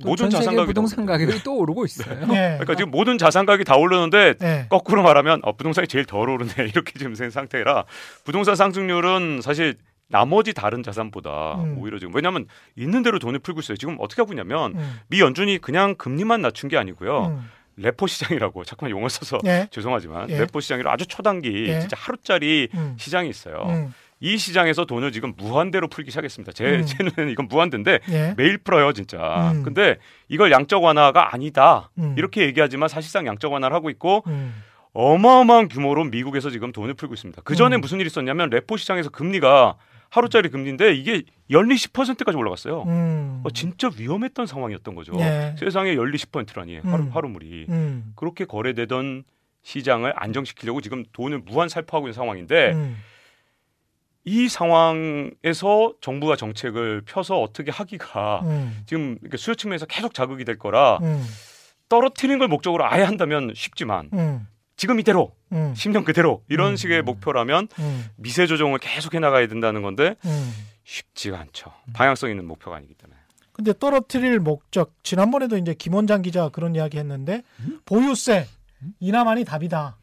S4: 또
S3: 모든 자산 가격이
S4: 부동산. 가격이 또 오르고 있어요.
S2: 예.
S3: 그러니까 지금 모든 자산 가격이 다 오르는데
S2: 예.
S3: 거꾸로 말하면 어, 부동산이 제일 덜 오르네 (laughs) 이렇게 지금 생 상태라 부동산 상승률은 사실 나머지 다른 자산보다
S2: 음.
S3: 오히려 지금 왜냐하면 있는 대로 돈을 풀고 있어요. 지금 어떻게 하고 있냐면
S2: 음.
S3: 미 연준이 그냥 금리만 낮춘 게 아니고요.
S2: 음.
S3: 레포 시장이라고 (laughs) 잠깐만 용어 써서
S2: 예.
S3: 죄송하지만
S2: 예.
S3: 레포 시장이라 아주 초단기
S2: 예.
S3: 진짜 하루짜리
S2: 음.
S3: 시장이 있어요.
S2: 음.
S3: 이 시장에서 돈을 지금 무한대로 풀기 시작했습니다. 제,
S2: 음.
S3: 제 눈에는 이건 무한대인데
S2: 예.
S3: 매일 풀어요 진짜.
S2: 음.
S3: 근데 이걸 양적 완화가 아니다
S2: 음.
S3: 이렇게 얘기하지만 사실상 양적 완화를 하고 있고
S2: 음.
S3: 어마어마한 규모로 미국에서 지금 돈을 풀고 있습니다. 그 전에
S2: 음.
S3: 무슨 일이 있었냐면 레포 시장에서 금리가 하루짜리 금리인데 이게 연리 10%까지 올라갔어요.
S2: 음.
S3: 어, 진짜 위험했던 상황이었던 거죠.
S2: 예.
S3: 세상에 연리 10%라니 하루
S2: 음.
S3: 하루물이
S2: 음.
S3: 그렇게 거래되던 시장을 안정시키려고 지금 돈을 무한 살포하고 있는 상황인데
S2: 음.
S3: 이 상황에서 정부가 정책을 펴서 어떻게 하기가
S2: 음.
S3: 지금 이렇게 수요 측면에서 계속 자극이 될 거라
S2: 음.
S3: 떨어뜨리는 걸 목적으로 아예 한다면 쉽지만
S2: 음.
S3: 지금 이대로
S2: 음.
S3: 10년 그대로 이런
S2: 음.
S3: 식의 목표라면
S2: 음.
S3: 미세 조정을 계속 해 나가야 된다는 건데
S2: 음.
S3: 쉽지가 않죠. 방향성 있는 목표가 아니기 때문에.
S2: 근데 떨어뜨릴 목적 지난번에도 이제 김원장 기자 그런 이야기 했는데 보유세 인하만이 답이다.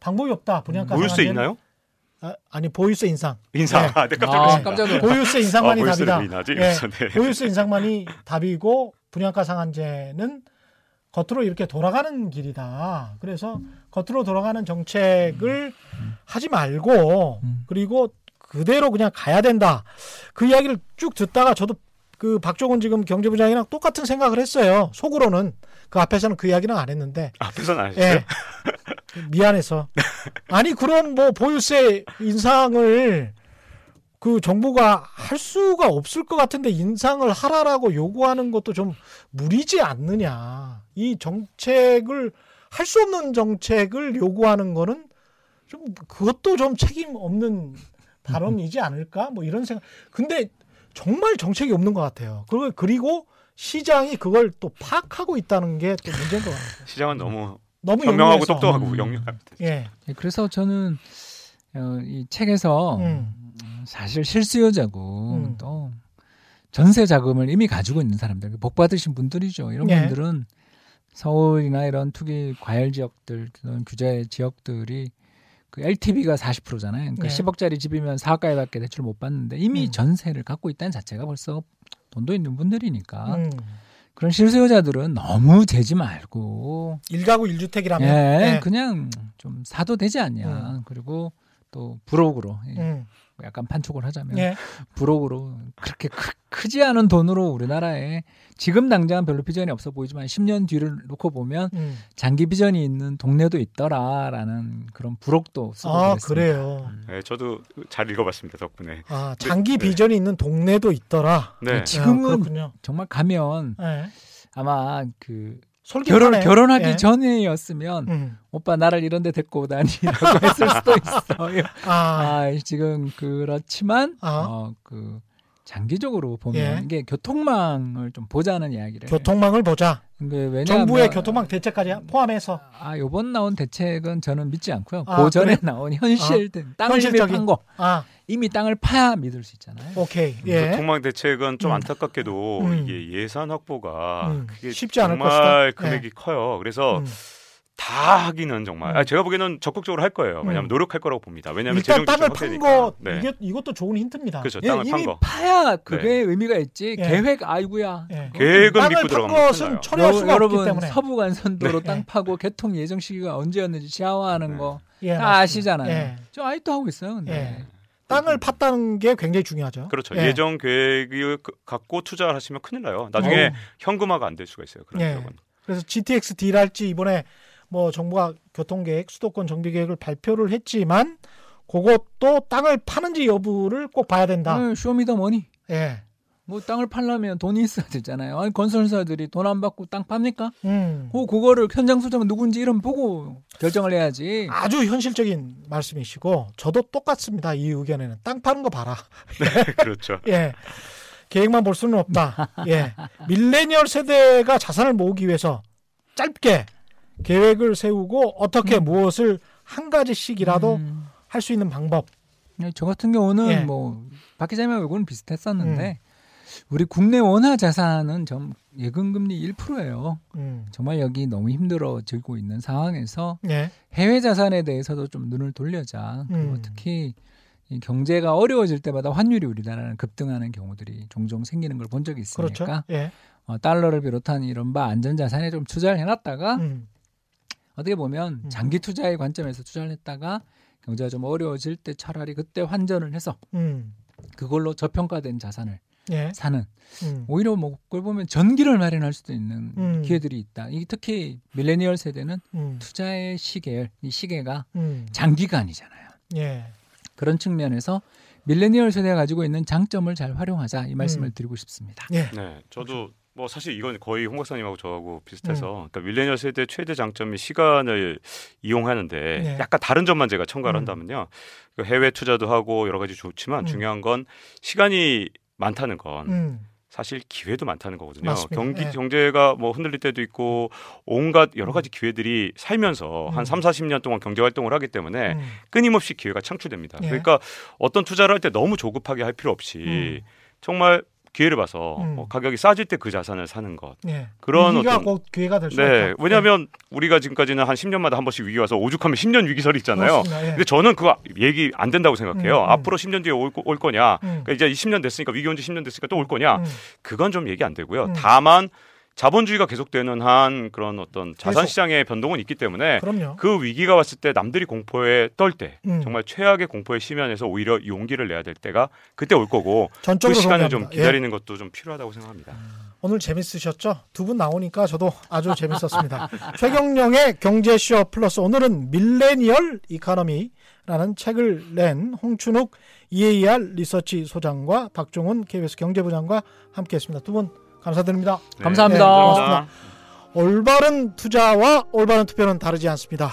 S2: 방법이 없다. 분양가
S3: 보유세
S2: 상한제는.
S3: 있나요?
S2: 아, 아니 보유세 인상.
S3: 인상.
S2: 네.
S3: 아, 네, 깜짝
S4: 아,
S3: 놀랐습니다.
S4: 깜짝 놀랐
S2: 보유세 인상만이
S3: 아,
S2: 답이다.
S3: 이러면서, (laughs) 네.
S2: 보유세 인상만이 답이고 분양가 상한제는 겉으로 이렇게 돌아가는 길이다. 그래서 겉으로 돌아가는 정책을 하지 말고
S4: 음.
S2: 그리고 그대로 그냥 가야 된다. 그 이야기를 쭉 듣다가 저도 그 박종훈 지금 경제부장이랑 똑같은 생각을 했어요. 속으로는 그 앞에서는 그 이야기는 안 했는데
S3: 앞에서는 안 하셨어요?
S2: 예. (laughs) 미안해서. 아니, 그럼 뭐 보유세 인상을 그 정부가 할 수가 없을 것 같은데 인상을 하라라고 요구하는 것도 좀 무리지 않느냐. 이 정책을 할 수 없는 정책을 요구하는 거는 좀 그것도 좀 책임 없는 발언이지 않을까? 뭐 이런 생각. 근데 정말 정책이 없는 것 같아요. 그리고 그리고 시장이 그걸 또 파악하고 있다는 게 또 문제인 것 같아요.
S3: 시장은 너무
S2: 너무
S3: 현명하고. 똑똑하고
S4: 음.
S3: 영리합니다.
S2: 예.
S4: 예, 그래서 저는 어, 이 책에서
S2: 음.
S4: 사실 실수요자고
S2: 음.
S4: 또 전세 자금을 이미 가지고 있는 사람들, 복 받으신 분들이죠. 이런
S2: 예.
S4: 분들은 서울이나 이런 투기 과열 지역들, 그런 규제 지역들이 그 LTV가 40%잖아요. 그러니까
S2: 예.
S4: 10억짜리 집이면 4억가에밖에 대출 못 받는데 이미
S2: 음.
S4: 전세를 갖고 있다는 자체가 벌써 돈도 있는 분들이니까
S2: 음.
S4: 그런 실수요자들은 너무 재지 말고
S2: 일가구 일주택이라면
S4: 예,
S2: 예.
S4: 그냥 좀 사도 되지 않냐. 그리고 또 부록으로 예,
S2: 음.
S4: 약간 판촉을 하자면
S2: 예.
S4: 부록으로 그렇게 크, 지 않은 돈으로 우리나라에 지금 당장은 별로 비전이 없어 보이지만 10년 뒤를 놓고 보면
S2: 음.
S4: 장기 비전이 있는 동네도 있더라라는 그런 부록도 쓰고
S2: 아
S4: 그랬습니다.
S2: 그래요.
S3: 네, 저도 잘 읽어봤습니다 덕분에.
S2: 아 장기
S3: 네.
S2: 비전이 있는 동네도 있더라.
S3: 네,
S4: 지- 지금은
S2: 아, 그렇군요.
S4: 정말 가면
S2: 예.
S4: 아마 그
S2: 솔깃하네요.
S4: 결혼 결혼하기
S2: 예.
S4: 전에였으면
S2: 음.
S4: 오빠 나를 이런 데 데리고 오다니라고 (laughs) 했을 수도 있어요.
S2: 아,
S4: 아, 지금 그렇지만
S2: 아.
S4: 어, 그 장기적으로 보면
S2: 예.
S4: 이게 교통망을 좀 보자는 이야기를
S2: 교통망을 보자.
S4: 왜냐하면
S2: 정부의 교통망 대책까지 포함해서
S4: 아 요번 나온 대책은 저는 믿지 않고요.
S2: 아,
S4: 그 전에
S2: 그래요?
S4: 나온 현실 땅을 이미
S2: 현실적인.
S4: 판 거,
S2: 아
S4: 이미 땅을 파야 믿을 수 있잖아요.
S2: 오케이 예.
S3: 교통망 대책은 좀
S2: 음.
S3: 안타깝게도
S2: 음.
S3: 이게 예산 확보가
S2: 음.
S3: 그게
S2: 쉽지 않을
S3: 정말
S2: 것이다.
S3: 금액이 커요. 그래서
S2: 음.
S3: 다 하기는 정말
S2: 음.
S3: 아, 제가 보기에는 적극적으로 할 거예요. 왜냐하면
S2: 음.
S3: 노력할 거라고 봅니다. 왜냐하면
S2: 일단
S3: 재정
S2: 땅을
S3: 지출
S2: 판
S3: 확대니까.
S2: 거
S3: 네.
S2: 이게 이것도 좋은 힌트입니다.
S3: 그렇죠.
S4: 예,
S3: 땅을 판
S4: 이미
S3: 거.
S4: 파야 그게 의미가 있지.
S2: 예.
S4: 계획 아이구야.
S2: 예.
S3: 계획은
S2: 땅을
S3: 믿고
S2: 판
S3: 들어가면
S2: 것은. 처리할 수가
S4: 여러분
S2: 없기 때문에
S4: 서부간선도로
S2: 네.
S4: 땅 파고 개통 예정 시기가 언제였는지 시야화하는
S3: 네.
S4: 거다
S2: 예.
S4: 아시잖아요.
S2: 예.
S4: 저 아직도 하고 있어요. 근데.
S2: 예. 땅을 팠다는 게 굉장히 중요하죠.
S3: 그렇죠.
S2: 예.
S3: 예정 계획을 그- 갖고 투자를 하시면 큰일 나요. 나중에
S2: 어우.
S3: 현금화가 안 될 수가 있어요. 그런
S2: 예. 그래서 GTX D랄지 이번에 뭐 정부가 교통계획, 수도권 정비계획을 발표를 했지만 그것도 땅을 파는지 여부를 꼭 봐야 된다.
S4: 네, 쇼미더머니.
S2: 예.
S4: 뭐 땅을 팔려면 돈이 있어야 되잖아요. 아니 건설사들이 돈 안 받고 땅 팝니까?
S2: 음.
S4: 어, 그거를 현장 수정은 누군지 이름 보고 결정을 해야지.
S2: 아주 현실적인 말씀이시고 저도 똑같습니다. 이 의견에는 땅 파는 거 봐라. (laughs)
S3: 그렇죠. (laughs)
S2: 예. 계획만 볼 수는 없다. 예. 밀레니얼 세대가 자산을 모으기 위해서 짧게 계획을 세우고 어떻게
S4: 음.
S2: 무엇을 한 가지씩이라도
S4: 음.
S2: 할수 있는 방법.
S4: 네, 저 같은 경우는
S2: 예.
S4: 뭐 박 기자님 하고 요거는 비슷했었는데 우리 국내 원화 자산은 좀 예금 금리 1%예요.
S2: 음.
S4: 정말 여기 너무 힘들어지고 있는 상황에서
S2: 예.
S4: 해외 자산에 대해서도 좀 눈을 돌려자. 그리고
S2: 음.
S4: 특히 이 경제가 어려워질 때마다 환율이 우리나라는 급등하는 경우들이 종종 생기는 걸 본 적이 있으니까
S2: 그렇죠. 예.
S4: 어, 달러를 비롯한 이른바 안전자산에 좀 투자를 해놨다가
S2: 음.
S4: 어떻게 보면
S2: 음.
S4: 장기 투자의 관점에서 투자를 했다가 경제가 좀 어려워질 때 차라리 그때 환전을 해서
S2: 음.
S4: 그걸로 저평가된 자산을
S2: 예.
S4: 사는
S2: 음.
S4: 오히려 뭐 그걸 보면 전기를 마련할 수도 있는
S2: 음.
S4: 기회들이 있다. 이 특히 밀레니얼 세대는
S2: 음.
S4: 투자의 시계 이 시계가
S2: 음.
S4: 장기간이잖아요.
S2: 예.
S4: 그런 측면에서 밀레니얼 세대가 가지고 있는 장점을 잘 활용하자 이 말씀을
S2: 음.
S4: 드리고 싶습니다.
S2: 예.
S3: 네, 저도 뭐 사실 이건 거의 홍 박사님하고 저하고 비슷해서
S2: 음.
S3: 그러니까 밀레니얼 세대 최대 장점이 시간을 이용하는데
S2: 네.
S3: 약간 다른 점만 제가 첨가를
S2: 음.
S3: 한다면요. 그 해외 투자도 하고 여러 가지 좋지만
S2: 음.
S3: 중요한 건 시간이 많다는 건
S2: 음.
S3: 사실 기회도 많다는 거거든요.
S2: 맞습니다.
S3: 경기
S2: 예.
S3: 경제가 뭐 흔들릴 때도 있고 온갖 여러 가지 기회들이 살면서
S2: 음.
S3: 한 3, 40년 동안 경제 활동을 하기 때문에
S2: 음.
S3: 끊임없이 기회가 창출됩니다.
S2: 예.
S3: 그러니까 어떤 투자를 할 때 너무 조급하게 할 필요 없이
S2: 음.
S3: 정말 기회를 봐서
S2: 음.
S3: 뭐 가격이 싸질 때 그 자산을 사는 것.
S2: 예.
S3: 그런
S2: 위기가
S3: 어떤-
S2: 곧 기회가 될수 있다.
S3: 네, 왜냐하면 우리가 지금까지는 한 10년마다 한 번씩 위기 와서 오죽하면 10년 위기설이 있잖아요.
S2: 그렇습니다. 예.
S3: 근데 저는 그거 얘기 안 된다고 생각해요.
S2: 음, 음.
S3: 앞으로 10년 뒤에 올, 거- 올 거냐?
S2: 음.
S3: 그러니까 이제 20년 됐으니까 위기 온 지 10년 됐으니까 또 올 거냐?
S2: 음.
S3: 그건 좀 얘기 안 되고요.
S2: 음.
S3: 다만 자본주의가 계속되는 한 그런 어떤 자산. 시장의 변동은 있기 때문에
S2: 그럼요.
S3: 그 위기가 왔을 때 남들이 공포에 떨때
S2: 음.
S3: 정말 최악의 공포에 심연해서 오히려 용기를 내야 될 때가 그때 올 거고 그 시간을 좀
S2: 동의합니다. 예.
S3: 기다리는 것도 좀 필요하다고 생각합니다.
S2: 오늘 재밌으셨죠? 두 분 나오니까 저도 아주 재밌었습니다. (laughs) 최경령의 경제쇼 플러스 오늘은 밀레니얼 이카노미라는 책을 낸 홍춘욱 EAR 리서치 소장과 박종훈 KBS 경제부장과 함께했습니다. 두분 감사드립니다.
S3: 네,
S4: 감사합니다.
S2: 고맙습니다. 올바른 투자와 올바른 투표는 다르지 않습니다.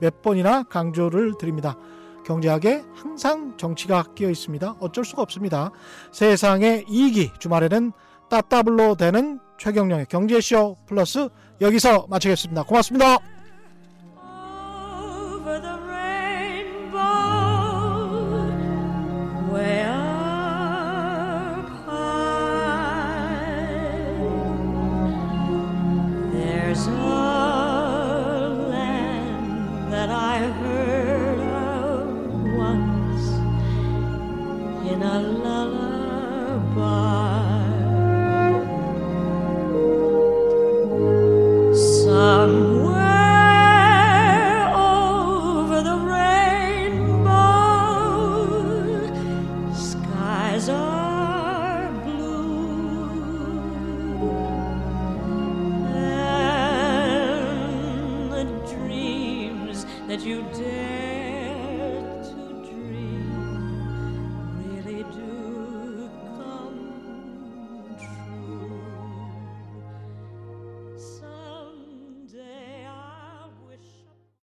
S2: 몇 번이나 강조를 드립니다. 경제학에 항상 정치가 끼어 있습니다. 어쩔 수가 없습니다. 세상의 이익이 주말에는 따따블로 되는 최경령의 경제쇼 플러스 여기서 마치겠습니다. 고맙습니다.